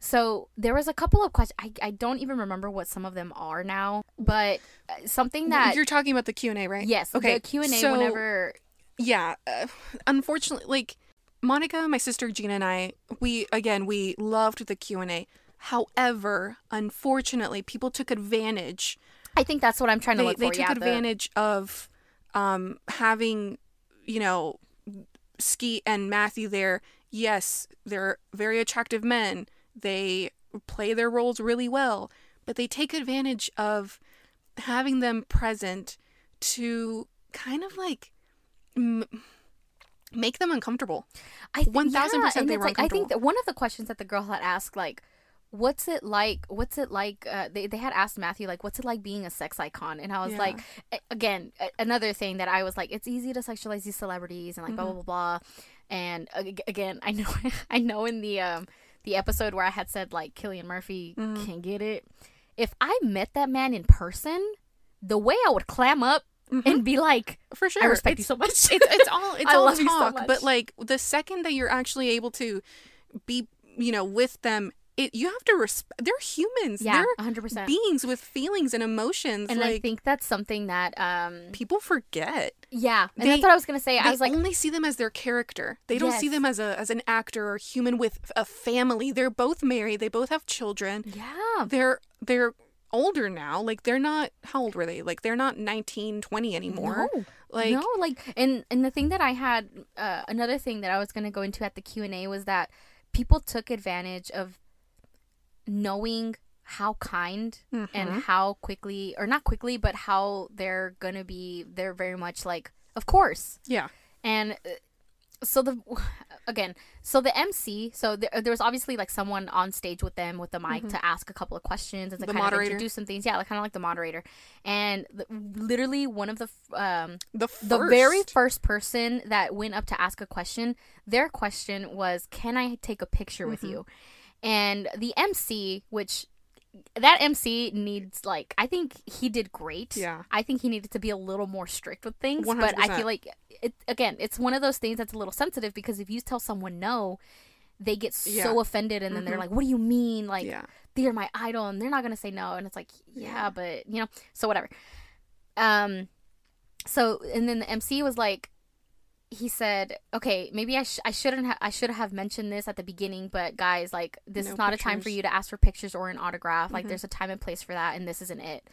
So there was a couple of questions. I, I don't even remember what some of them are now, but uh, something that. You're talking about the Q and A, right? Yes, Okay, the Q&A so- whenever yeah, uh, unfortunately, like Monica, my sister Gina, and I, we again we loved the Q and A. However, unfortunately, people took advantage. I think that's what I'm trying to They, look they for. took yeah, the- advantage of um, having, you know, Skeet and Matthew there. Yes, they're very attractive men. They play their roles really well, but they take advantage of having them present to kind of like m- make them uncomfortable. I th- 1000% yeah, and they were like, I think that one of the questions that the girl had asked, like, what's it like? What's it like? Uh, they they had asked Matthew, like, what's it like being a sex icon? And I was Yeah. like, again, another thing that I was like, it's easy to sexualize these celebrities and like blah Mm-hmm. blah blah blah. And again, I know I know in the um the episode where I had said like Cillian Murphy Mm-hmm. can get it. If I met that man in person, the way I would clam up and be like, For sure, I respect you so much. it's it's all it's I all love you so talk, much. but like the second that you're actually able to be, you know, with them, it you have to respect. They're humans. yeah, they're 100%. beings with feelings and emotions. and like I think that's something that um people forget. yeah, and They- that's what I was gonna say. I was like, only see them as their character. They don't see them as a as an actor or human with a family. They're both married. They both have children. yeah, They're they're older now. Like they're not how old were they? Like they're not 19, 20 anymore. No. Like no, like, and and the thing that I had, uh, another thing that I was gonna go into at the Q and A was that people took advantage of knowing how kind Mhm. and how quickly, or not quickly, but how they're gonna be. They're very much like, of course, yeah. and uh, so the again so the mc so there, there was obviously like someone on stage with them with the mic to ask a couple of questions and to The kind moderator. of introduce some things yeah like kind of like the moderator and the, literally one of the um The first. the very first person that went up to ask a question their question was can i take a picture with Mm-hmm. you and the mc which that MC needs like I think he did great. Yeah. I think he needed to be a little more strict with things, 100%. but I feel like it again, it's one of those things that's a little sensitive because if you tell someone no, they get so Yeah. Mm-hmm. offended and then they're like, "What do you mean? Like Yeah. they're my idol and they're not going to say no." And it's like, "Yeah, Yeah. but, you know, so whatever." Um so and then the MC was like he said, "Okay, maybe I, sh- I shouldn't ha- I should have mentioned this at the beginning, but guys, like this No is not a time for you to ask for pictures or an autograph. Mm-hmm. Like there's a time and place for that, and this isn't it."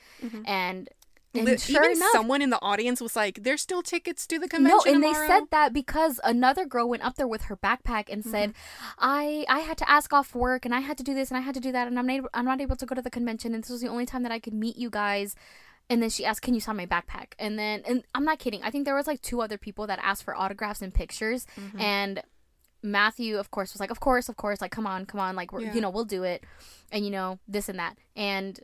And and Li- sure Even enough, someone in the audience was like, "There's still tickets to the convention." no, and they said that because another girl went up there with her backpack and said, "I I had to ask off work and I had to do this and I had to do that and I'm not I'm not able to go to the convention and this was the only time that I could meet you guys." And then she asked, "Can you sign my backpack?" And then and I'm not kidding. I think there was like two other people that asked for autographs and pictures and Matthew, of course, was like, "Of course, of course, like, come on, come on, like, we're, Yeah. you know, we'll do it," and you know, this and that, and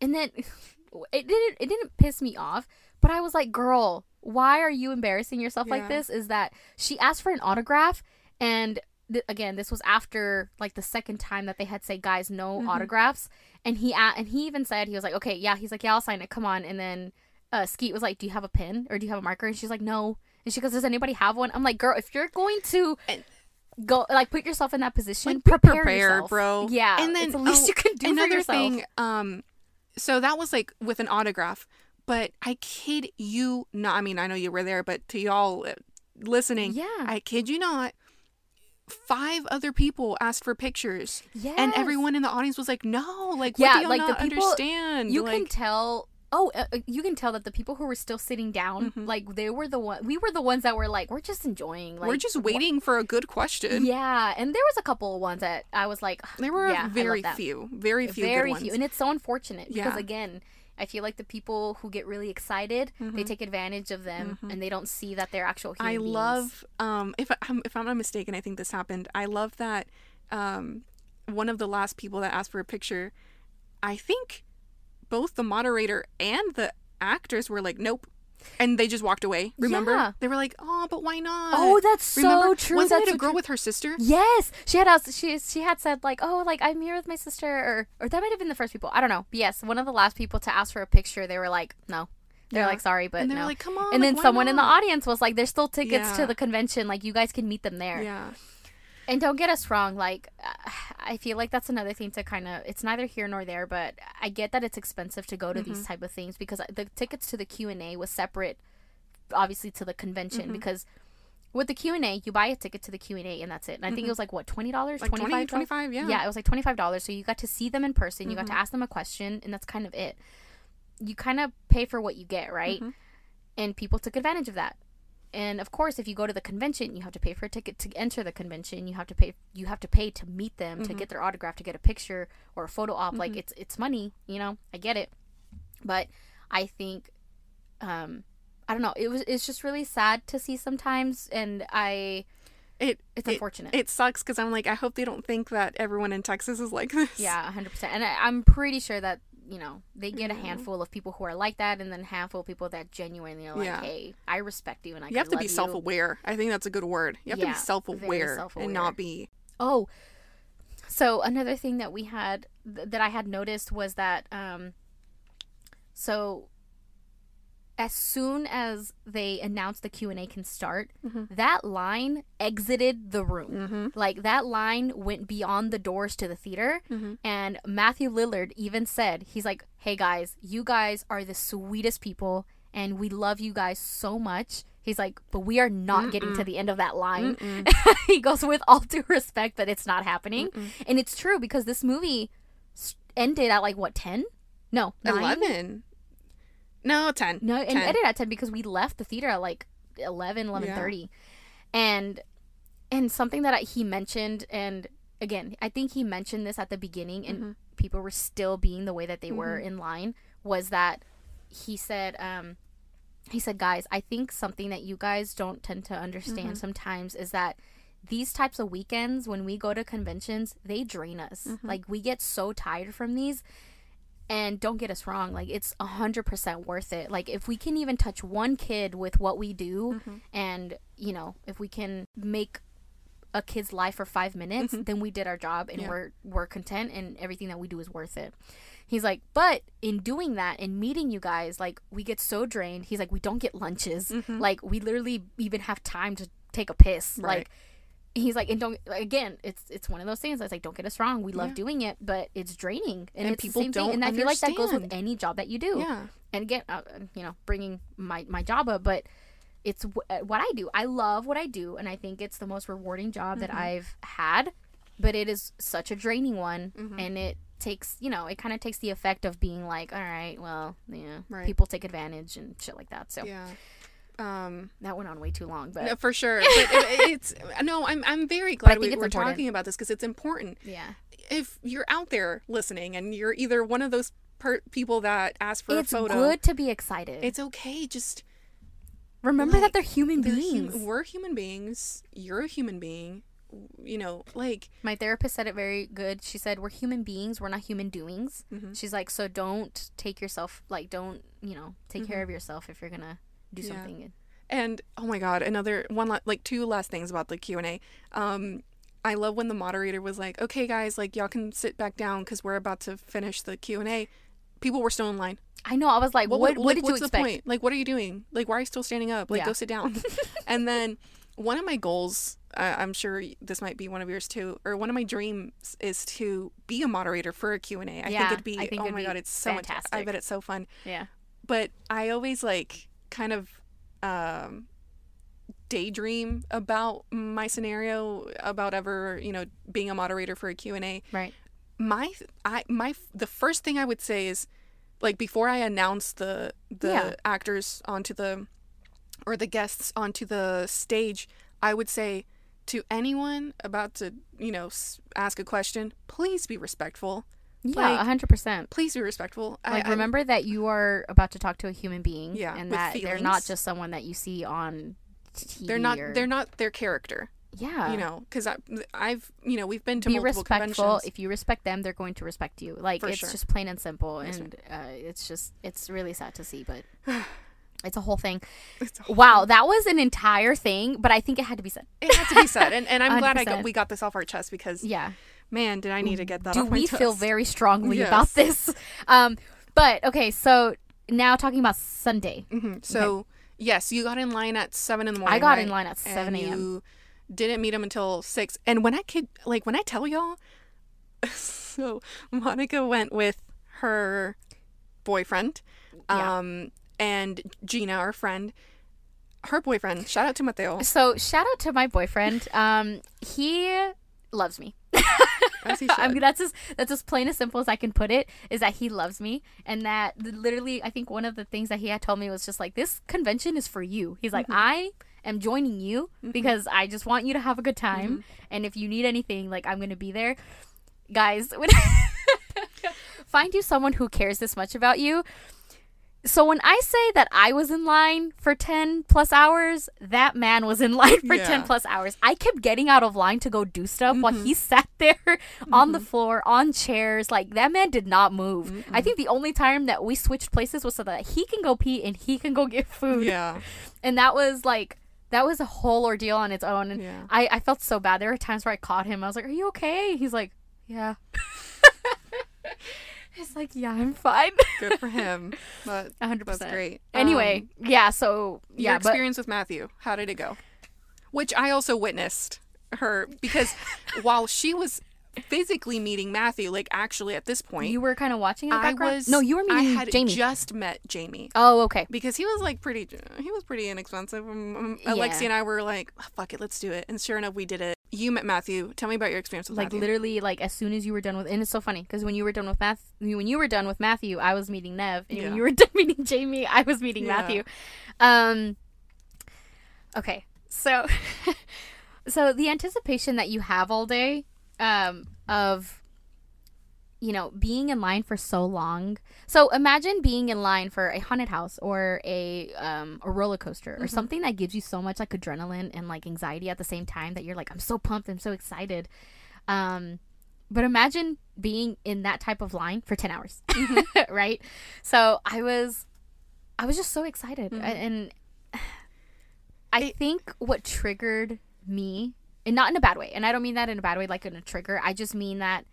and then it didn't it didn't piss me off, but I was like, "Girl, why are you embarrassing yourself like this?" Is that she asked for an autograph, and th- again, this was after like the second time that they had said, "Guys, no Mm-hmm. autographs," and he a- and he even said he was like, "Okay, yeah," he's like, "Yeah, I'll sign it. Come on," and then uh, Skeet was like, "Do you have a pen or do you have a marker?" And she's like, "No." And she goes, "Does anybody have one?" I'm like, "Girl, if you're going to And- go like put yourself in that position, like, prepare prepared, yourself, bro. Yeah, and then the least oh, you can do another thing. Um, so that was like with an autograph, but I kid you not. I mean, I know you were there, but to y'all uh, listening, Yeah. I kid you not. Five other people asked for pictures, Yes. and everyone in the audience was like, "No, like, Yeah, what do like, the not people- understand?" you like, can tell. Oh, uh, uh, you can tell that the people who were still sitting down, Mhm. like they were the one. We were the ones that were like, we're just enjoying. Like, we're just wh- waiting for a good question. Yeah, and there was a couple of ones that I was like, There were yeah, very few, very few very good ones. few, and it's so unfortunate because again, I feel like the people who get really excited, they Mhm. take advantage of them, and they don't see that they're actual. Human I beings. love um if I'm if I'm not mistaken, I think this happened. I love that um one of the last people that asked for a picture, I think both the moderator and the actors were like, Nope. And they just walked away. Remember? Yeah. They were like, Oh, but why not? Oh, that's so true. Wasn't That's it a girl true. with her sister? Yes, she had asked. She she had said like, oh, like I'm here with my sister, or or that might have been the first people. I don't know. But yes, one of the last people to ask for a picture. They were like, no. They're Yeah. like, sorry, but and they're no. like, Come on. and like, then someone in the audience was like, "There's still tickets Yeah. to the convention. Like, you guys can meet them there." Yeah. And don't get us wrong. Like, I feel like that's another thing to kind of. It's neither here nor there, but I get that it's expensive to go to Mm-hmm. these type of things because the tickets to the Q and A was separate obviously to the convention Mm-hmm. because with the Q&A, you buy a ticket to the Q&A and that's it. And I think it was like what, $20, Mm-hmm. Like 20, 25, yeah. Yeah, it was like $25 so you got to see them in person, you got Mm-hmm. to ask them a question and that's kind of it. You kind of pay for what you get, right? Mm-hmm. And people took advantage of that. And of course, if you go to the convention, you have to pay for a ticket to enter the convention. You have to pay. You have to pay to meet them, Mm-hmm. to get their autograph, to get a picture or a photo op. Like it's it's money, you know. I get it, but I think, um, I don't know. It was it's just really sad to see sometimes, and I It it's it- unfortunate. It sucks because I'm like, I hope they don't think that everyone in Texas is like this. yeah, hundred percent. And I, I'm pretty sure that you know they get a Mm-hmm. handful of people who are like that, and then a handful of people that genuinely are like, Yeah. hey, I respect you, and I You have to be self aware. I think that's a good word. You have to be self aware and not be. Oh, so another thing that we had th- that I had noticed was that um, so as soon as they announced the Q and A can start, that line exited the room. Like that line went beyond the doors to the theater, and Matthew Lillard even said, "He's like, hey guys, you guys are the sweetest people, and we love you guys so much." He's like, but we are not getting to the end of that line. he goes, with all due respect, but it's not happening. And it's true because this movie ended at like what, 10? No, 9? 11. No, 10. No, and 10. ended at 10 because we left the theater at like 11, 11.30. And, and something that I, he mentioned, and again, I think he mentioned this at the beginning and Mm-hmm. people were still being the way that they were in line, was that he said, um, he said, guys, I think something that you guys don't tend to understand Mm-hmm. sometimes is that these types of weekends, when we go to conventions, they drain us. Mm-hmm. Like, we get so tired from these. And don't get us wrong, like, it's 100% worth it. Like, if we can even touch one kid with what we do, Mm-hmm. and, you know, if we can make a kid's life for five minutes, then we did our job and Mm-hmm. Yeah. we're, we're content, and everything that we do is worth it. He's like, but in doing that and meeting you guys, like we get so drained. He's like, we don't get lunches. Like we literally even have time to take a piss. Mm-hmm. Right. Like he's like, and don't again, it's it's one of those things. It's like, don't get us wrong, we love Yeah. doing it, but it's draining, and, And it's people the same don't thing. And I feel like that goes with any job that you do. Yeah. And again, uh, you know, bringing my my job up, but it's w- uh, what I do. I love what I do, and I think it's the most rewarding job that Mm-hmm. I've had. But it is such a draining one, Mm-hmm. and it takes you know it kind of takes the effect of being like, all right, well, yeah, Right. people take advantage and shit like that. So Yeah. Um, that went on way too long, but no, for sure. But it, it's no. I'm I'm very glad we, important. talking about this because it's important. yeah, If you're out there listening and you're either one of those per- people that ask for it's a photo, It's good to be excited. it's okay. Just Remember that they're human they're beings. hum- we're human beings. You're a human being. You know, like My therapist said it very good. She said, We're human beings, we're not human doings. Mm-hmm. She's like, So don't take yourself, like, don't, you know, take care of yourself if you're gonna do. Yeah. something. And oh my god, another one la- like two last things about the Q&A. Um I love when the moderator was like, "Okay guys, like y'all can sit back down cuz we're about to finish the Q&A." People were still in line. I know, I was like, What, what, like, did you what's expect? the point? Like what are you doing? Like why are you still standing up? Like Yeah. go sit down. and then one of my goals, uh, I'm sure this might be one of yours too, or one of my dreams is to be a moderator for a Q&A. I Yeah, think it'd be I think oh it'd my be god, it's so much I bet it's so fun Yeah. but I always like kind of um daydream about my scenario about ever you know being a moderator for a Q&A Right. my I my the first thing I would say is like before I announce the the Yeah. actors onto the or the guests onto the stage I would say to anyone about to you know ask a question please be respectful Yeah, Like, a hundred percent. please be respectful I- Like I- remember that you are about to talk to a human being. Yeah, And that they're not just someone that you see on TV. they're not or- they're not their character Yeah. you know because i've you know we've been to be multiple respectful. conventions If you respect them, they're going to respect you. Like For it's sure. just plain and simple, and uh, it's just it's really sad to see, but it's a whole thing. A Wow, that was an entire thing, but I think it had to be said. it had to be said and, and i'm glad I got, we got this off our chest because Yeah. Man did i need to get that Do we feel very strongly about this? Um, but okay, so now talking about Sunday. Mhm. so yes you got in line at 7 in the morning I got right? in line at 7 a.m.. you didn't meet him until 6 and when i kid like when i tell y'all so monica went with her boyfriend Yeah. um and gina our friend her boyfriend. Shout out to Mateo. So shout out to my boyfriend. Um, he loves me. I mean, that's as that's as plain as simple as I can put it. Is that he loves me, and that literally, I think one of the things that he had told me was just like, "This convention is for you." He's like, "I am joining you because I just want you to have a good time, and if you need anything, like I'm gonna be there." Guys, when find you someone who cares this much about you. So when I say that I was in line for 10 plus hours, that man was in line for 10 plus hours. I kept getting out of line to go do stuff while he mm-hmm. sat there on the mm-hmm. floor on chairs. Like that man did not move. I think the only time that we switched places was so that he can go pee and he can go get food. yeah. And that was like that was a whole ordeal on its own. And Yeah. I, I felt so bad. There were times where I caught him. I was like, Are you okay? He's like, Yeah. He's like, Yeah, I'm fine. Good for him. But 100%. that's great. Anyway, Um, yeah, so your yeah, but experience with Matthew, how did it go? Which I also witnessed her because while she was physically meeting Matthew, like actually at this point, you were kind of watching in the I background. was no, you were I had Jamie. just met Jamie. oh, okay. because he was like pretty he was pretty inexpensive um, um, Yeah. alexi and i were like "Oh, fuck it let's do it and sure enough we did it you met matthew tell me about your experience with Like matthew literally, like as soon as you were done with, and it's so funny because when you were done with Math, when you were done with Matthew, I was meeting Neve, and Yeah. when you were done meeting Jamie, I was meeting Yeah. Matthew. Um. Okay, so, so the anticipation that you have all day, um, of, you know, being in line for so long. So imagine being in line for a haunted house or a um a roller coaster or something that gives you so much like adrenaline and like anxiety at the same time that you're like I'm so pumped, I'm so excited. Um but imagine being in that type of line for 10 hours. right? So I was I was just so excited Mhm. and I think what triggered me and not in a bad way. And I don't mean that in a bad way like in a trigger. I just mean that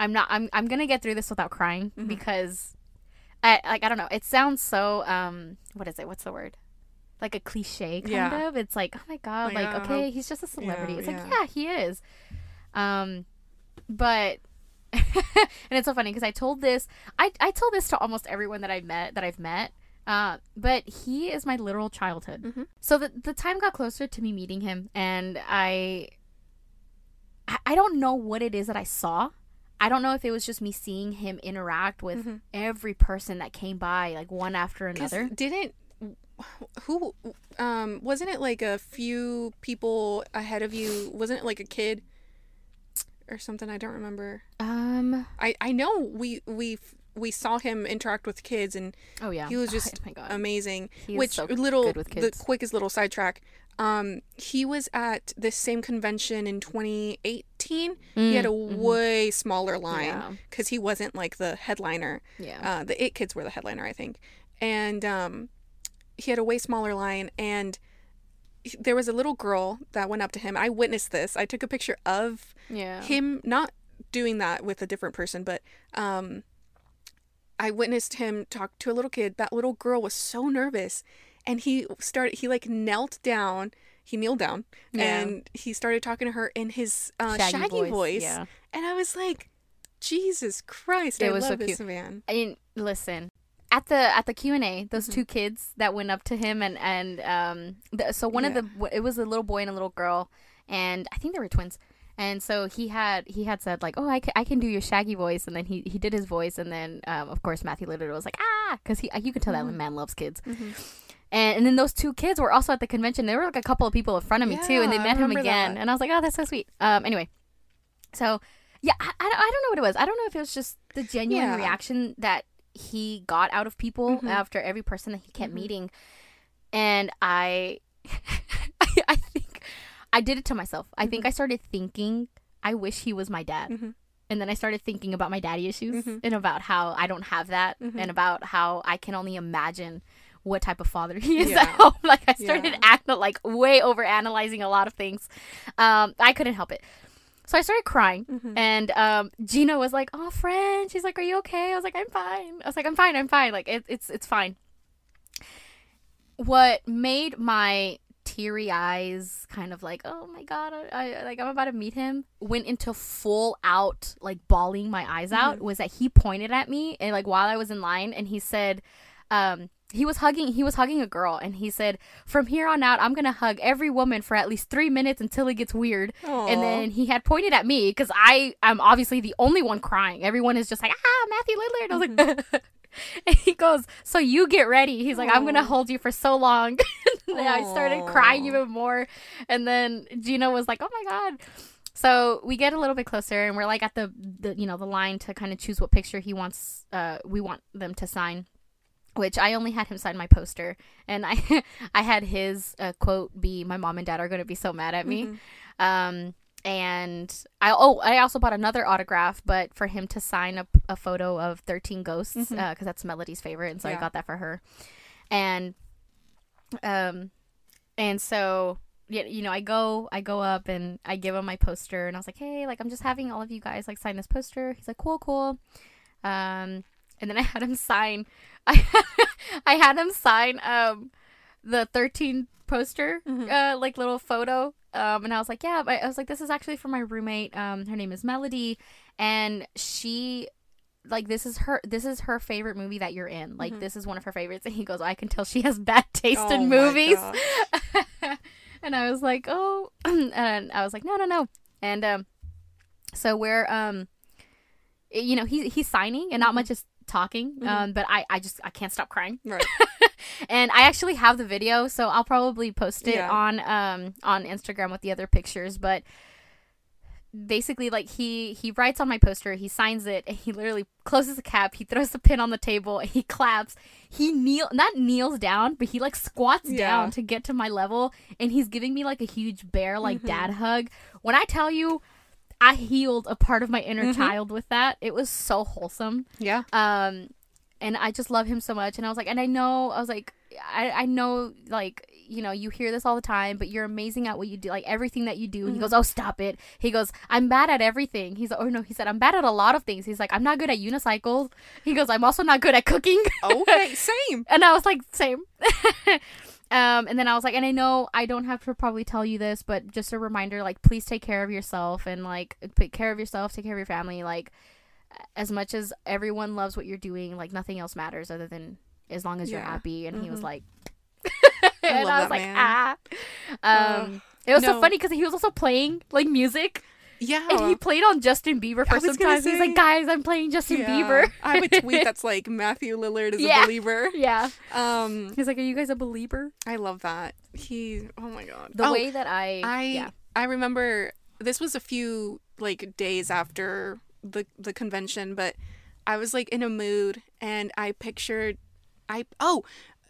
I'm not I'm I'm to get through this without crying Mhm. because I like I don't know. It sounds so um what is it? What's the word? Like a cliche kind Yeah. of. It's like, oh my god, Like, like okay, he's just a celebrity. yeah, it's like, yeah. he is. Um but and it's so funny because I told this I I told this to almost everyone that I met that I've met. Uh, but he is my literal childhood. Mhm. So the the time got closer to me meeting him, and I, I I don't know what it is that I saw. I don't know if it was just me seeing him interact with Mhm. every person that came by, like one after another. didn't who um wasn't it like a few people ahead of you wasn't it like a kid or something i don't remember Um. i i know we we we saw him interact with kids and Oh yeah. he was Oh, just oh amazing which so little good with the quickest little sidetrack um he was at this same convention in 2018 he had a Mm, mhm. way smaller line Yeah. because he wasn't like the headliner Yeah. uh, the it kids were the headliner i think and um he had a way smaller line and there was a little girl that went up to him i witnessed this i took a picture of yeah. him not doing that with a different person but um i witnessed him talk to a little kid that little girl was so nervous and he started he like knelt down he kneeled down Yeah. and he started talking to her in his uh, Shaggy shaggy, voice, voice, yeah. and i was like jesus christ It i was so love this cute. man I mean, listen. At the at the Q and A, those Mm-hmm. two kids that went up to him and and um, the, so one of the it was a little boy and a little girl, and I think they were twins. And so he had he had said like, oh, I can, I can do your Shaggy voice, and then he he did his voice, and then um, of course Matthew literally was like ah, because he you can tell Mhm. that man loves kids. Mhm. And, and then those two kids were also at the convention. There were like a couple of people in front of me too, and they met him again. that. And I was like, oh, that's so sweet. Um, anyway, so yeah, I, I, don't- I don't know what it was. I don't know if it was just the genuine Yeah. reaction that he got out of people Mhm. after every person that he kept Mhm. meeting, and I, I, I think I did it to myself. I think I started thinking, I wish he was my dad. Mhm. And then I started thinking about my daddy issues Mhm. and about how I don't have that Mhm. and about how I can only imagine what type of father he is Yeah. at home. Like I started Yeah. acting like way over analyzing a lot of things. Um, I couldn't help it. So I started crying Mhm. and um, Gina was like, "Oh, friend," she's like, "Are you okay?" I was like, "I'm fine." I was like, "I'm fine. I'm fine. Like it, it's it's fine." What made my teary eyes kind of like, "Oh my god, I, I like I'm about to meet him," went into full out like bawling my eyes out Mhm. was that he pointed at me and like while I was in line and he said, um, he was hugging he was hugging a girl and he said from here on out i'm gonna hug every woman for at least three minutes until it gets weird. And then he had pointed at me because i am obviously the only one crying. Everyone is just like ah matthew lillard. I was like and he goes so you get ready. He's like i'm gonna hold you for so long. And i started crying even more. And then gina was like oh my god. So we get a little bit closer and we're like at the, the you know the line to kind of choose what picture he wants uh we want them to sign which I only had him sign my poster, and I I had his uh, quote be "My mom and dad are going to be so mad at me," Mhm. um, and I oh I also bought another autograph, but for him to sign a, a photo of Thirteen Ghosts because Mhm. that's Melody's favorite, and so I got that for her, and um, and so yeah, you know, I go, I go up and I give him my poster, and I was like, hey, like I'm just having all of you guys like sign this poster. He's like, cool, cool. Um, and then I had him sign. I I had him sign um the 13 poster, Mhm. uh, like little photo. Um, and I was like, yeah, but I was like, this is actually for my roommate. Um, her name is Melody, and she like this is her this is her favorite movie that you're in like Mhm. this is one of her favorites and he goes i can tell she has bad taste Oh in movies and I was like, oh, and I was like, no, no, no. And um, so we're um, you know, he's he's signing and not Mhm. much is talking. Mhm. Um, but I I just I can't stop crying. Right. and I actually have the video, so I'll probably post it Yeah. on um on Instagram with the other pictures. But basically, like he he writes on my poster, he signs it, and he literally closes the cap. He throws the pin on the table, he claps. He kneel not kneels down, but he like squats Yeah. down to get to my level, and he's giving me like a huge bear like Mhm. dad hug. When I tell you. I healed a part of my inner Mhm. child with that. It was so wholesome Yeah. um and i just love him so much and i was like and i know i was like i i know like you know you hear this all the time but you're amazing at what you do like everything that you do And he Mhm. goes oh stop it he goes i'm bad at everything he's oh no he said i'm bad at a lot of things he's like i'm not good at unicycles he goes i'm also not good at cooking Okay. Same. and I was like, same. um, and then I was like, and I know I don't have to probably tell you this, but just a reminder, like, please take care of yourself and like take care of yourself, take care of your family. Like, as much as everyone loves what you're doing, like nothing else matters other than as long as you're happy. And he was Mhm. like, and I was like, man. ah. Um, it was so funny because he was also playing like music, Yeah. and he played on Justin Bieber for some time. He's say- like, guys, I'm playing Justin Yeah. Bieber. I have a tweet that's like Matthew Lillard is Yeah. a believer. yeah. Um, He's like, are you guys a believer? I love that. He. Oh my god. The oh, way that I, I yeah. I remember this was a few like days after the the convention, but I was like in a mood and I pictured I oh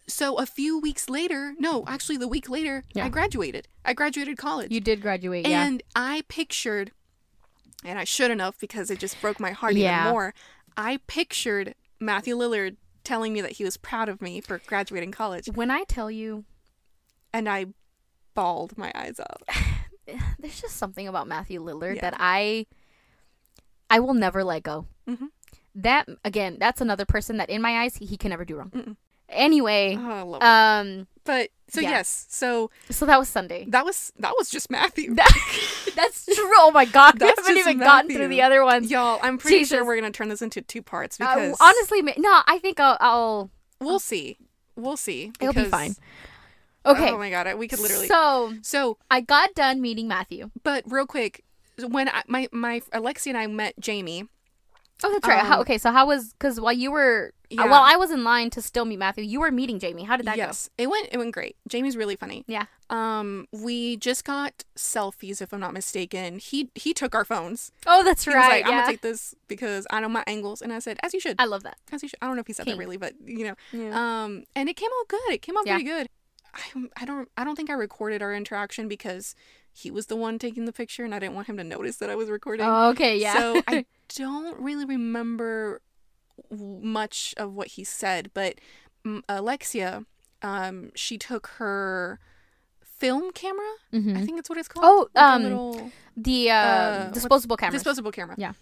so a few weeks later, no, actually the week later, Yeah. I graduated. I graduated college. You did graduate, yeah. and I pictured and I shouldn't have because it just broke my heart Yeah. even more. I pictured Matthew Lillard telling me that he was proud of me for graduating college When I tell you, and I bawled my eyes out. there's just something about Matthew Lillard Yeah. that I, I will never let go. Mhm. That again, that's another person that in my eyes he, he can never do wrong. Mm-mm. Anyway, Oh, I love it. um, But so yeah. yes, so so that was Sunday. that was that was just Matthew. that's true. Oh my god, we haven't even gotten through the other ones. Y'all, I'm pretty sure we're gonna turn this into two parts Uh, because honestly, no, I think I'll. I'll we'll see, we'll see. It'll be fine. okay, Oh my god, we could literally. so So, I got done meeting Matthew. but real quick, when I, my my Alexia and I met Jamie, Oh, that's right. how, Um, okay, so how was because while you were Yeah. uh, while I was in line to still meet Matthew, you were meeting Jamie. How did that go? yes, it went it went great. Jamie's really funny. Yeah. Um, we just got selfies, if I'm not mistaken. He he took our phones. Oh, that's He right. was like, "I'm yeah. gonna take this because I know my angles," and I said, "As you should, I love that. as you should." I don't know if he said King. that really, but you know, Yeah. Um, and it came out good. It came out Yeah. pretty good. I, I don't I don't think I recorded our interaction because he was the one taking the picture, and I didn't want him to notice that I was recording. oh, okay, yeah. So I don't really remember much of what he said, but mm, Alexia, um, she took her film camera. Mhm. I think that's what it's called. Oh, Like um, little the uh, uh, disposable cameras. disposable camera. Yeah.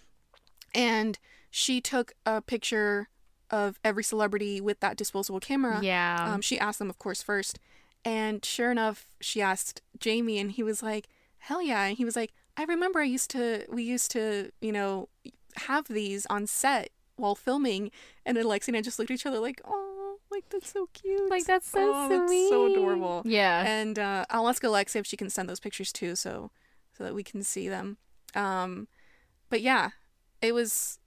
And she took a picture of every celebrity with that disposable camera. yeah. Um, she asked them, of course, first. And sure enough, she asked Jamie, and he was like, hell yeah. And he was like, I remember I used to, we used to, you know, have these on set while filming. And then Alexi and I just looked at each other like, oh. Like that's so cute. Like that's so Oh, sweet. that's so adorable. Yeah. And uh, I'll ask Alexa if she can send those pictures too, so so that we can see them. Um, but yeah, it was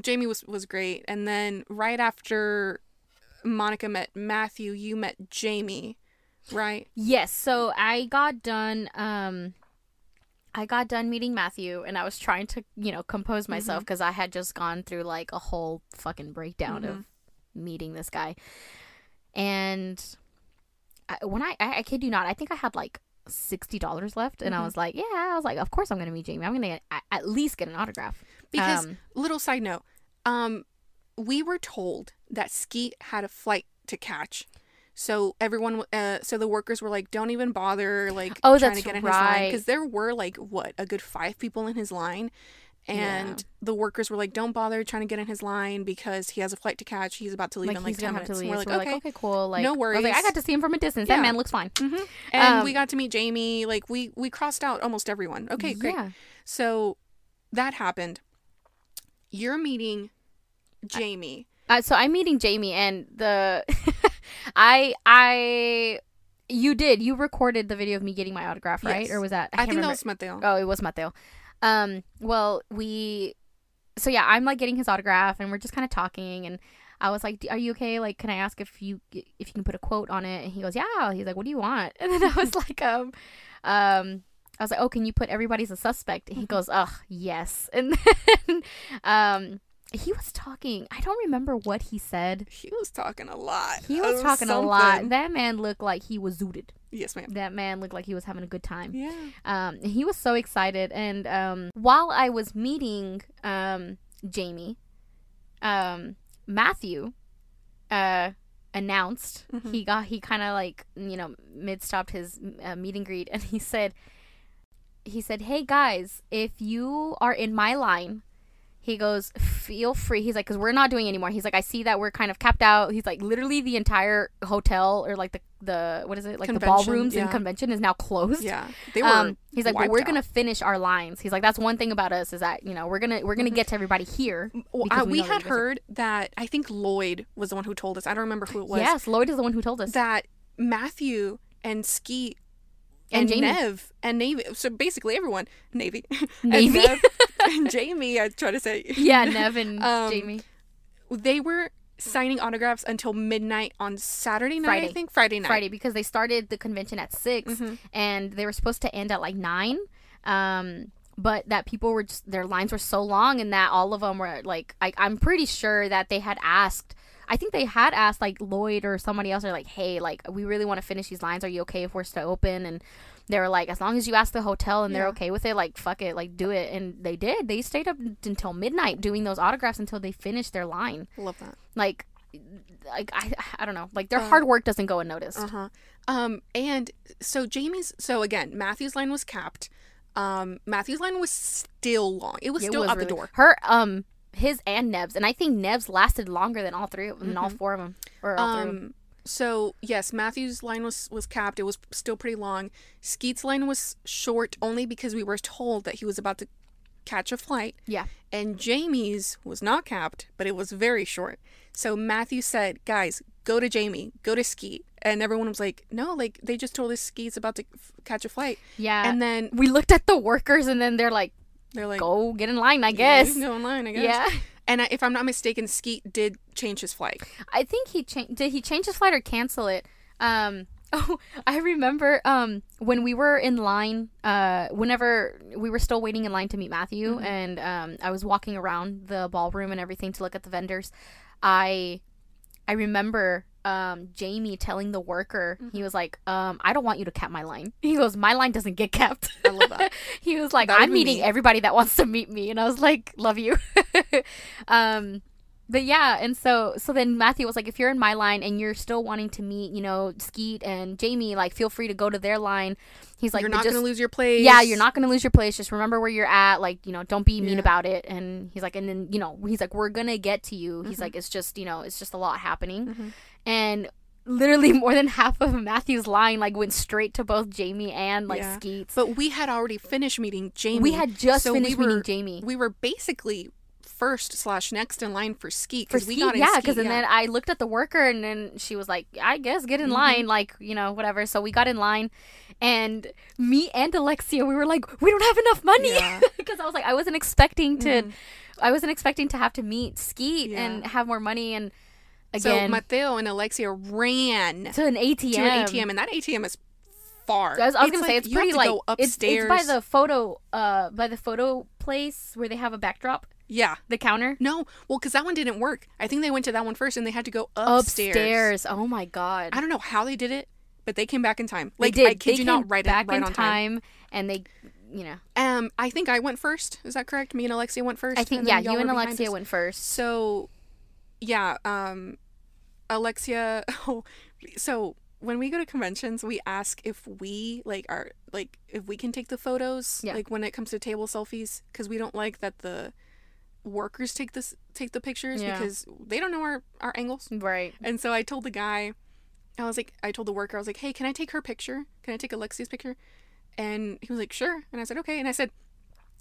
Jamie was was great, and then right after Monica met Matthew, you met Jamie, right? Yes, so I got done um I got done meeting Matthew and I was trying to, you know, compose myself because I had just gone through like a whole fucking breakdown of meeting this guy. And I, when I, I I kid you not, I think I had like $60 left and I was like, yeah, I was like, of course I'm going to meet Jamie. I'm going to at least get an autograph. Because Um, little side note, um, we were told that Skeet had a flight to catch. So everyone, uh, so the workers were like, "Don't even bother, like, Oh, trying to get in his line," because there were like what a good five people in his line, and Yeah. the workers were like, "Don't bother trying to get in his line because he has a flight to catch. He's about to leave like in like ten minutes." And we're So like, we're "Okay." like, okay, cool. Like, No I like, I got to see him from a distance. Yeah. That man looks fine. Mhm. And Um, we got to meet Jamie. Like we we crossed out almost everyone. Okay, great. Yeah. So that happened. You're meeting Jamie. Uh, so I'm meeting Jamie, and the I I you did you recorded the video of me getting my autograph, right? Yes. Or was that I, can't think that was Mateo. Oh, it was Mateo. Um, well, we, so yeah, I'm like getting his autograph, and we're just kind of talking, and I was like, "D- "Are you okay? Like, can I ask if you if you can put a quote on it?" And he goes, "Yeah." He's like, "What do you want?" And then I was like, "Um, um." I was like, "Oh, can you put everybody's a suspect?" And he goes, "Ugh, yes." And then, um, he was talking. I don't remember what he said. He was talking a lot. He was talking a lot. That man looked like he was zooted. Yes, ma'am. That man looked like he was having a good time. Yeah. Um, he was so excited. And um, while I was meeting um, Jamie, um, Matthew uh, announced Mhm. he got he kind of like you know mid stopped his uh, meet and greet, and he said he said, "Hey guys, if you are in my line." He goes, feel free. He's like, because we're not doing anymore. He's like, I see that we're kind of capped out. He's like, literally the entire hotel or like the the what is it like the Convention, ballrooms and convention is now closed. Yeah. They were. Um, he's like, but we're out. gonna finish our lines. He's like, that's one thing about us is that you know we're gonna we're gonna get to everybody here. Well, uh, we we had you guys are- heard that I think Lloyd was the one who told us. I don't remember who it was. Yes, Lloyd is the one who told us. That Matthew and Skeet And and, Jamie. Neve and Navy. So basically everyone Navy. Navy? and, Neve and Jamie. I try to say. yeah, Neve and Um, Jamie. They were signing autographs until midnight on Saturday night. Friday. I think Friday night. Friday because they started the convention at 6 Mhm. and they were supposed to end at like nine. Um, but that people were just their lines were so long and that all of them were like I, I'm pretty sure that they had asked. I think they had asked like Lloyd or somebody else. They're like, hey, like we really want to finish these lines. Are you okay if we're still open? And they were like, as long as you ask the hotel and they're okay with it, like fuck it, like do it. And they did. They stayed up until midnight doing those autographs until they finished their line. Love that. Like, like I, I don't know. Like their Uh, hard work doesn't go unnoticed. Uh huh. Um, and so Jamie's. So again, Matthew's line was capped. Um, Matthew's line was still long. It was It still was out the door. Her um his and Neve's and I think Neve's lasted longer than all three of them, than all four of them or all three. Of them. So yes, Matthew's line was was capped. It was still pretty long. Skeet's line was short only because we were told that he was about to catch a flight. Yeah. And Jamie's was not capped, but it was very short. So Matthew said, "Guys, go to Jamie, go to Skeet," and everyone was like, "No, like they just told us Skeet's about to f- catch a flight." Yeah. and then we looked at the workers and then they're like, they're like, "Go get in line, I guess." can go online, I guess." Yeah. And I, if I'm not mistaken, Skeet did change his flight. I think he changed. Did he change his flight or cancel it? Um. Oh, I remember um when we were in line. Uh, whenever we were still waiting in line to meet Matthew, Mm-hmm. and um, I was walking around the ballroom and everything to look at the vendors. I, I remember um Jamie telling the worker Mm-hmm. he was like um I don't want you to cap my line. He goes my line doesn't get capped. I love that. he was like That I'm meeting me. everybody that wants to meet me, and I was like love you. um but yeah, and so so then Matthew was like, if you're in my line and you're still wanting to meet, you know, Skeet and Jamie, like feel free to go to their line. He's like, you're not just, gonna lose your place. yeah, you're not gonna lose your place. Just remember where you're at. Like, you know, don't be mean Yeah. about it. And he's like, and then you know, he's like, we're gonna get to you. Mm-hmm. He's like, it's just you know, it's just a lot happening, and literally more than half of Matthew's line like went straight to both Jamie and like Yeah. Skeet's. But we had already finished meeting Jamie. We had just so finished we were, meeting Jamie. We were basically first slash next in line for Skeet because we got in yeah, because and yeah. then I looked at the worker, and then she was like, "I guess get in Mhm. line, like you know, whatever." So we got in line, and me and Alexia, we were like, "We don't have enough money," Yeah. because I was like, I wasn't expecting to, Mhm. I wasn't expecting to have to meet Skeet Yeah. and have more money, and again so Mateo and Alexia ran to an ATM. to an ATM, and that ATM is far. I was, I was gonna say it's pretty like go it's, it's by the photo, uh, by the photo place where they have a backdrop, yeah. the counter. No, well, because that one didn't work. I think they went to that one first, and they had to go upstairs. Upstairs. Oh my god. I don't know how they did it, but they came back in time. They Like did. I kid they you came not, right, back right in on time. time, and they, you know, Um, I think I went first. Is that correct? Me and Alexia went first. I think yeah, y'all and Alexia went first. So, yeah, um, Alexia. Oh, so when we go to conventions, we ask if we like are like if we can take the photos. Yeah. Like when it comes to table selfies, because we don't like that the workers take this take the pictures Yeah. because they don't know our our angles. Right. And so I told the guy, I was like, I told the worker, I was like, hey, can I take her picture? Can I take Alexia's picture? And he was like, sure. And I said, okay. And I said,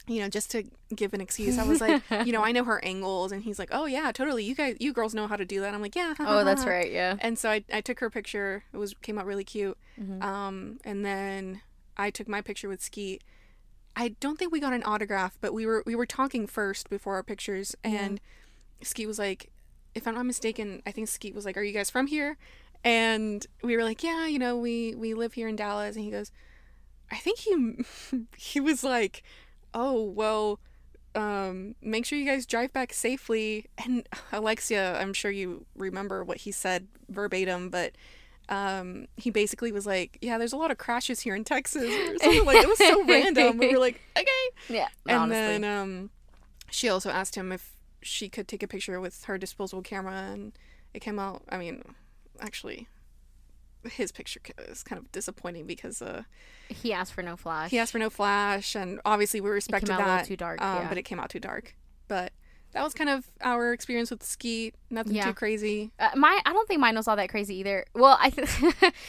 you know, just to give an excuse, I was like, you know, I know her angles. And he's like, oh yeah, totally. You guys, you girls know how to do that. I'm like, yeah. Oh, that's right. Yeah. And so I, I took her picture. It was came out really cute. Mhm. Um, and then I took my picture with Skeet. I don't think we got an autograph, but we were we were talking first before our pictures, and Skeet was like, if I'm not mistaken, I think Skeet was like, "Are you guys from here?" And we were like, "Yeah, you know, we we live here in Dallas." And he goes, "I think he he was like, oh well." Um, make sure you guys drive back safely. And Alexia, I'm sure you remember what he said verbatim, but um, he basically was like, "Yeah, there's a lot of crashes here in Texas." Or something like it was so random. We were like, "Okay." Yeah. And honestly. then um, she also asked him if she could take a picture with her disposable camera, and it came out. I mean, actually, his picture is kind of disappointing because uh, he asked for no flash. he asked for no flash, and obviously we respected out a little that. too dark, um, yeah. but it came out too dark. But that was kind of our experience with Skeet. Nothing Yeah. too crazy. Uh, my I don't think mine was all that crazy either. Well, I th-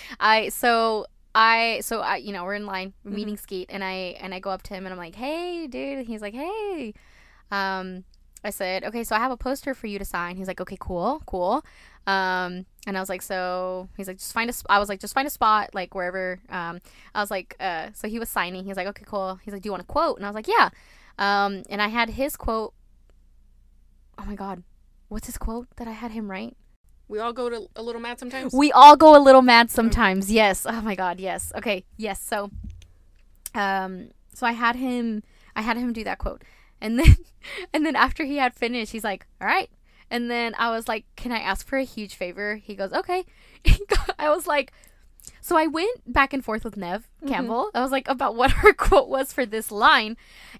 I so I so I you know we're in line we're meeting Skeet and I and I go up to him and I'm like hey dude and he's like hey um I said okay so I have a poster for you to sign he's like okay cool cool um and I was like so he's like just find a sp-. I was like just find a spot like wherever um I was like uh so he was signing he's like okay cool he's like do you want a quote and I was like yeah um and I had his quote oh my god what's his quote that I had him write We all go to a little mad sometimes. we all go a little mad sometimes. Yes. Oh my god, yes. Okay. Yes. So um so I had him I had him do that quote. And then and then after he had finished, he's like, "All right." And then I was like, "Can I ask for a huge favor?" He goes, "Okay." I was like so I went back and forth with Neve Campbell. I was like about what her quote was for this line,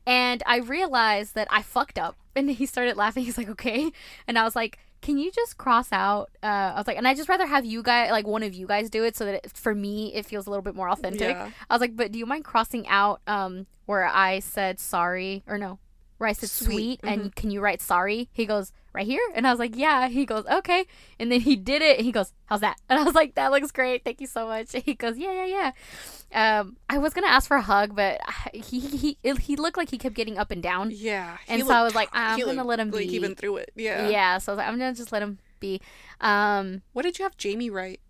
and I realized that I fucked up. And he started laughing. He's like, "Okay," and I was like, "Can you just cross out?" Uh, I was like, "And I just rather have you guys, like one of you guys, do it, so that it, for me it feels a little bit more authentic." Yeah. I was like, "But do you mind crossing out um where I said sorry or no?" Where I said Sweet. sweet, and can you write sorry? He goes, right here? And I was like, yeah. He goes, okay. And then he did it. He goes, how's that? And I was like, that looks great. Thank you so much. He goes, yeah, yeah, yeah. Um, I was gonna ask for a hug, but he he he, looked like he kept getting up and down. Yeah. And so I was like, I'm gonna let him like be. he been through it. Yeah. Yeah. So I was like, I'm gonna just let him be. Um, What did you have Jamie write?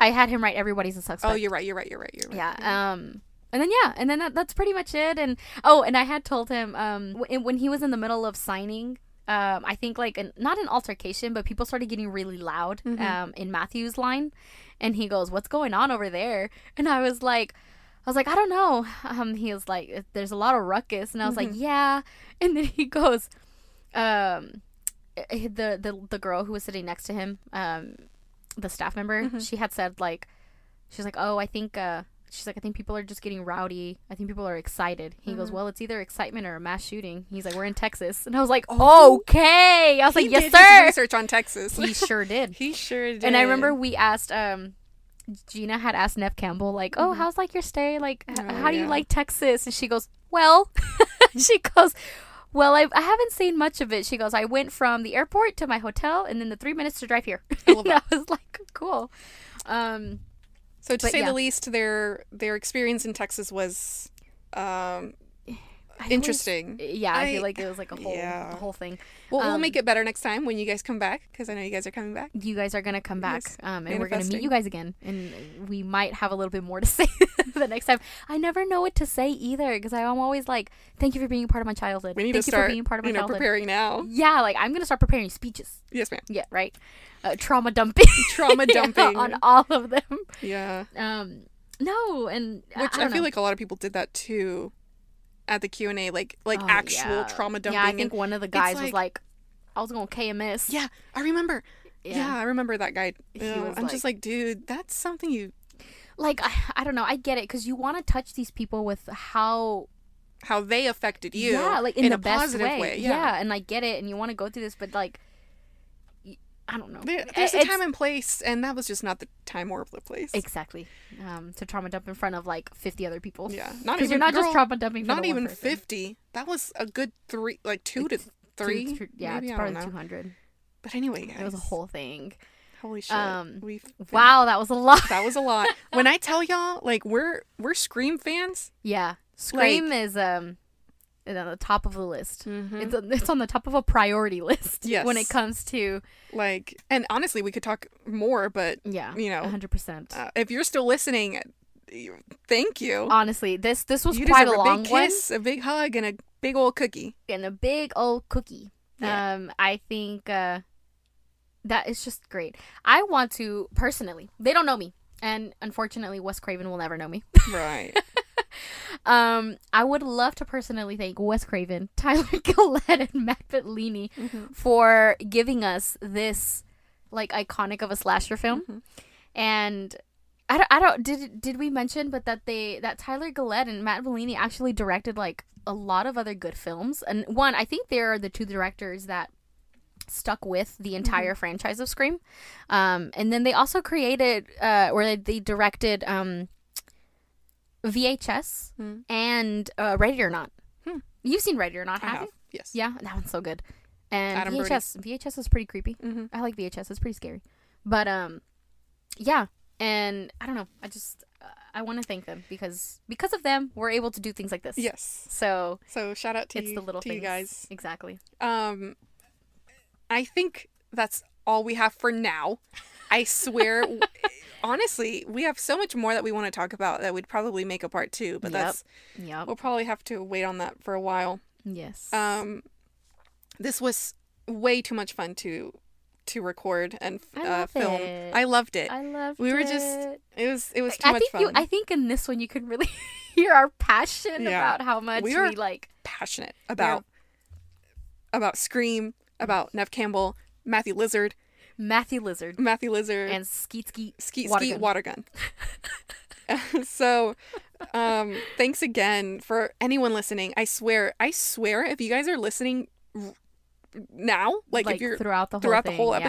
I had him write everybody's a suspect. Oh, you're right. You're right. You're right. You're right. yeah um and then yeah and then that, that's pretty much it. And oh and i had told him um w- when he was in the middle of signing um i think like an, not an altercation but people started getting really loud um in matthew's line. And he goes what's going on over there? And i was like I was like, I don't know. Um, he was like, there's a lot of ruckus, and I was like, yeah. And then he goes, um, eh, the the the girl who was sitting next to him, um, the staff member, she had said like, she's like, oh, I think, uh, she's like, I think people are just getting rowdy. I think people are excited. He goes, well, it's either excitement or a mass shooting. He's like, we're in Texas, and I was like, okay. I was like, yes, sir. research on Texas. He sure did. he sure did. And I remember we asked um Gina had asked Neve Campbell like, "Oh, how's like your stay? Like, h- Mm-hmm. Oh, how do you like Texas?" And she goes, "Well," she goes, "Well, I I haven't seen much of it." She goes, "I went from the airport to my hotel, and then the three minutes to drive here." I I was like, "Cool." Um, So to But say yeah. the least, their their experience in Texas was um, I always- interesting. yeah, I, I- feel like it was like a whole yeah. a whole thing. Well, we'll Um, make it better next time when you guys come back because I know you guys are coming back. You guys are gonna come back, Yes, um, and we're gonna meet you guys again, and we might have a little bit more to say the next time. I never know what to say either because I'm always like, "Thank you for being a part of my childhood. We need Thank to you start, for being part of my you know, childhood." preparing now. Yeah, like I'm gonna start preparing speeches. Yes, ma'am. Yeah, right. Uh, trauma dumping. Trauma dumping. on all of them. Yeah, Um, no, and which I, don't feel know. like a lot of people did that too, at the Q and A, like like Oh, actual yeah. trauma dumping. Yeah, I and- think one of the guys was like- like, "I was going KMS." yeah, I remember. Yeah. I remember that guy. I'm just like, dude, that's something you like I, I don't know. I get it because you want to touch these people with how how they affected you. yeah, like in, in the a best positive way. way, Yeah. yeah. and I get it, and you want to go through this, but like, I don't know. There, there's a It's- time and place, and that was just not the time or the place. exactly um, to trauma dump in front of like 50 other people. Yeah, not even you're not just trauma dumping. Not even fifty. That was a good three, like two to Two- three. two- yeah, maybe, it's probably 200. But anyway, guys, It was a whole thing. holy shit. Um, We've Wow, that was a lot. that was a lot. when I tell y'all, like we're we're Scream fans. Yeah, Scream is um is on the top of the list. Mhm. It's it's on the top of a priority list Yes. when it comes to Like, and honestly, we could talk more, but yeah, You know, hundred percent. uh, if you're still listening, thank you. Honestly, this this was you quite a deserve long big one a big hug, and a big old cookie. and a big old cookie. Yeah. Um, I think uh, that is just great. I want to personally. They don't know me, and unfortunately, Wes Craven will never know me. Right. Um, I would love to personally thank Wes Craven, Tyler Gillett, and Matt Bellini Mm-hmm. for giving us this like iconic of a slasher film. Mhm. And I don't, I don't did did we mention but that they that Tyler Gillett and Matt Bellini actually directed like a lot of other good films. And one, I think they're the two directors that stuck with the entire franchise of Scream. Um, and then they also created uh, or they, they directed um, VHS Hmm. and uh, Ready or Not. Hmm. You've seen Ready or Not, I have have. you? Yes. Yeah, that one's so good. And Adam Brody. VHS, VHS is pretty creepy. hmm I like VHS. It's pretty scary. But um, yeah, and I don't know. I just uh, I want to thank them because because of them we're able to do things like this. Yes. So So shout out to it's you, the little to things. you guys. Exactly. Um, I think that's all we have for now. I swear, honestly, we have so much more that we want to talk about that we'd probably make a part two, but Yep. that's Yep. we'll probably have to wait on that for a while. yes. Um, this was way too much fun to to record and I uh, love film. it. I loved it. I love. we were just it was it was too I much think fun. you. I think in this one you can really hear our passion Yeah. about how much We we, like passionate about about Scream, about Neve Campbell, Matthew Lizard, Matthew Lizard Matthew Lizard, and Skeet Skeet Skeet Water Skeet Gun. Water Gun. so, um, thanks again for anyone listening. I swear, I swear, if you guys are listening r- now, like, if you're throughout the whole throughout the thing, whole yeah.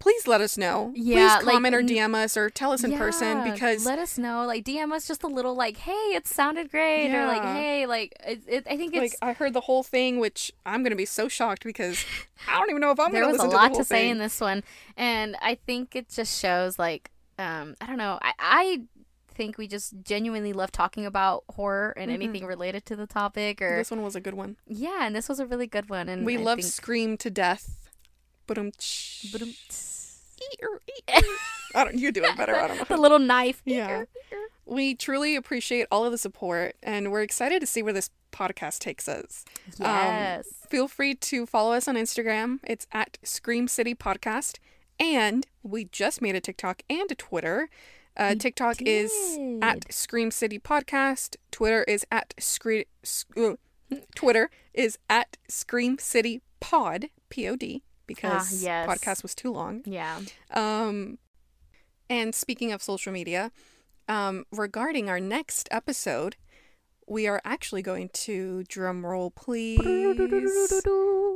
Please let us know. Yeah, please like, comment or DM us or tell us in person because let us know like dm us just a little like hey it sounded great or like hey like it, it, i think it's like I heard the whole thing, which I'm gonna be so shocked because I don't even know if I'm there was a lot to to say in this one and i think it just shows like um i don't know i i think we just genuinely love talking about horror and Mhm. anything related to the topic or This one was a good one. yeah and this was a really good one and we I love think- Scream to death. Um, Ba-dum. I don't. You're doing better. I don't know. the little knife Yeah. We truly appreciate all of the support, and we're excited to see where this podcast takes us. Um, yes Feel free to follow us on Instagram. It's at Scream City Podcast. And we just made a TikTok and a Twitter. Uh, TikTok is at. Scream City Podcast. Twitter is at Scream. Twitter is at Scream City Pod. P O D because yes. podcast was too long. yeah Um, and speaking of social media, um, regarding our next episode, we are actually going to drum roll, please,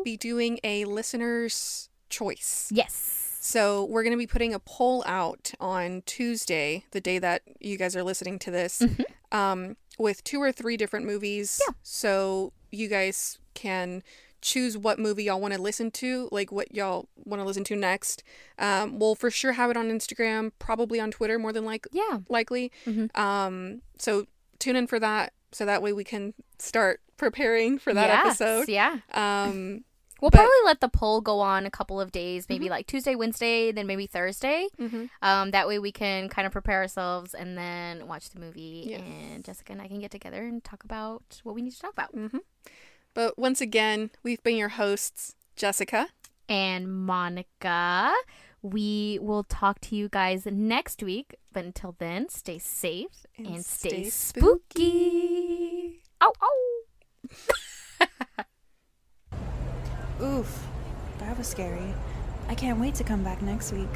be doing a listener's choice. yes So we're going to be putting a poll out on Tuesday, the day that you guys are listening to this, um, with two or three different movies. Yeah. So you guys can choose what movie y'all want to listen to, like what y'all want to listen to next. Um, we'll for sure have it on Instagram, probably on Twitter more than like yeah likely. Mhm. Um, so tune in for that. so that way we can start preparing for that Yes, episode. Yeah. Um, We'll But- probably let the poll go on a couple of days, maybe like Tuesday, Wednesday, then maybe Thursday. mhm. Um, that way we can kind of prepare ourselves and then watch the movie. Yes. And Jessica and I can get together and talk about what we need to talk about. But once again, we've been your hosts, Jessica. And Monica, we will talk to you guys next week. But until then, stay safe and, And stay, stay spooky. Ow, ow. Oof, that was scary. I can't wait to come back next week.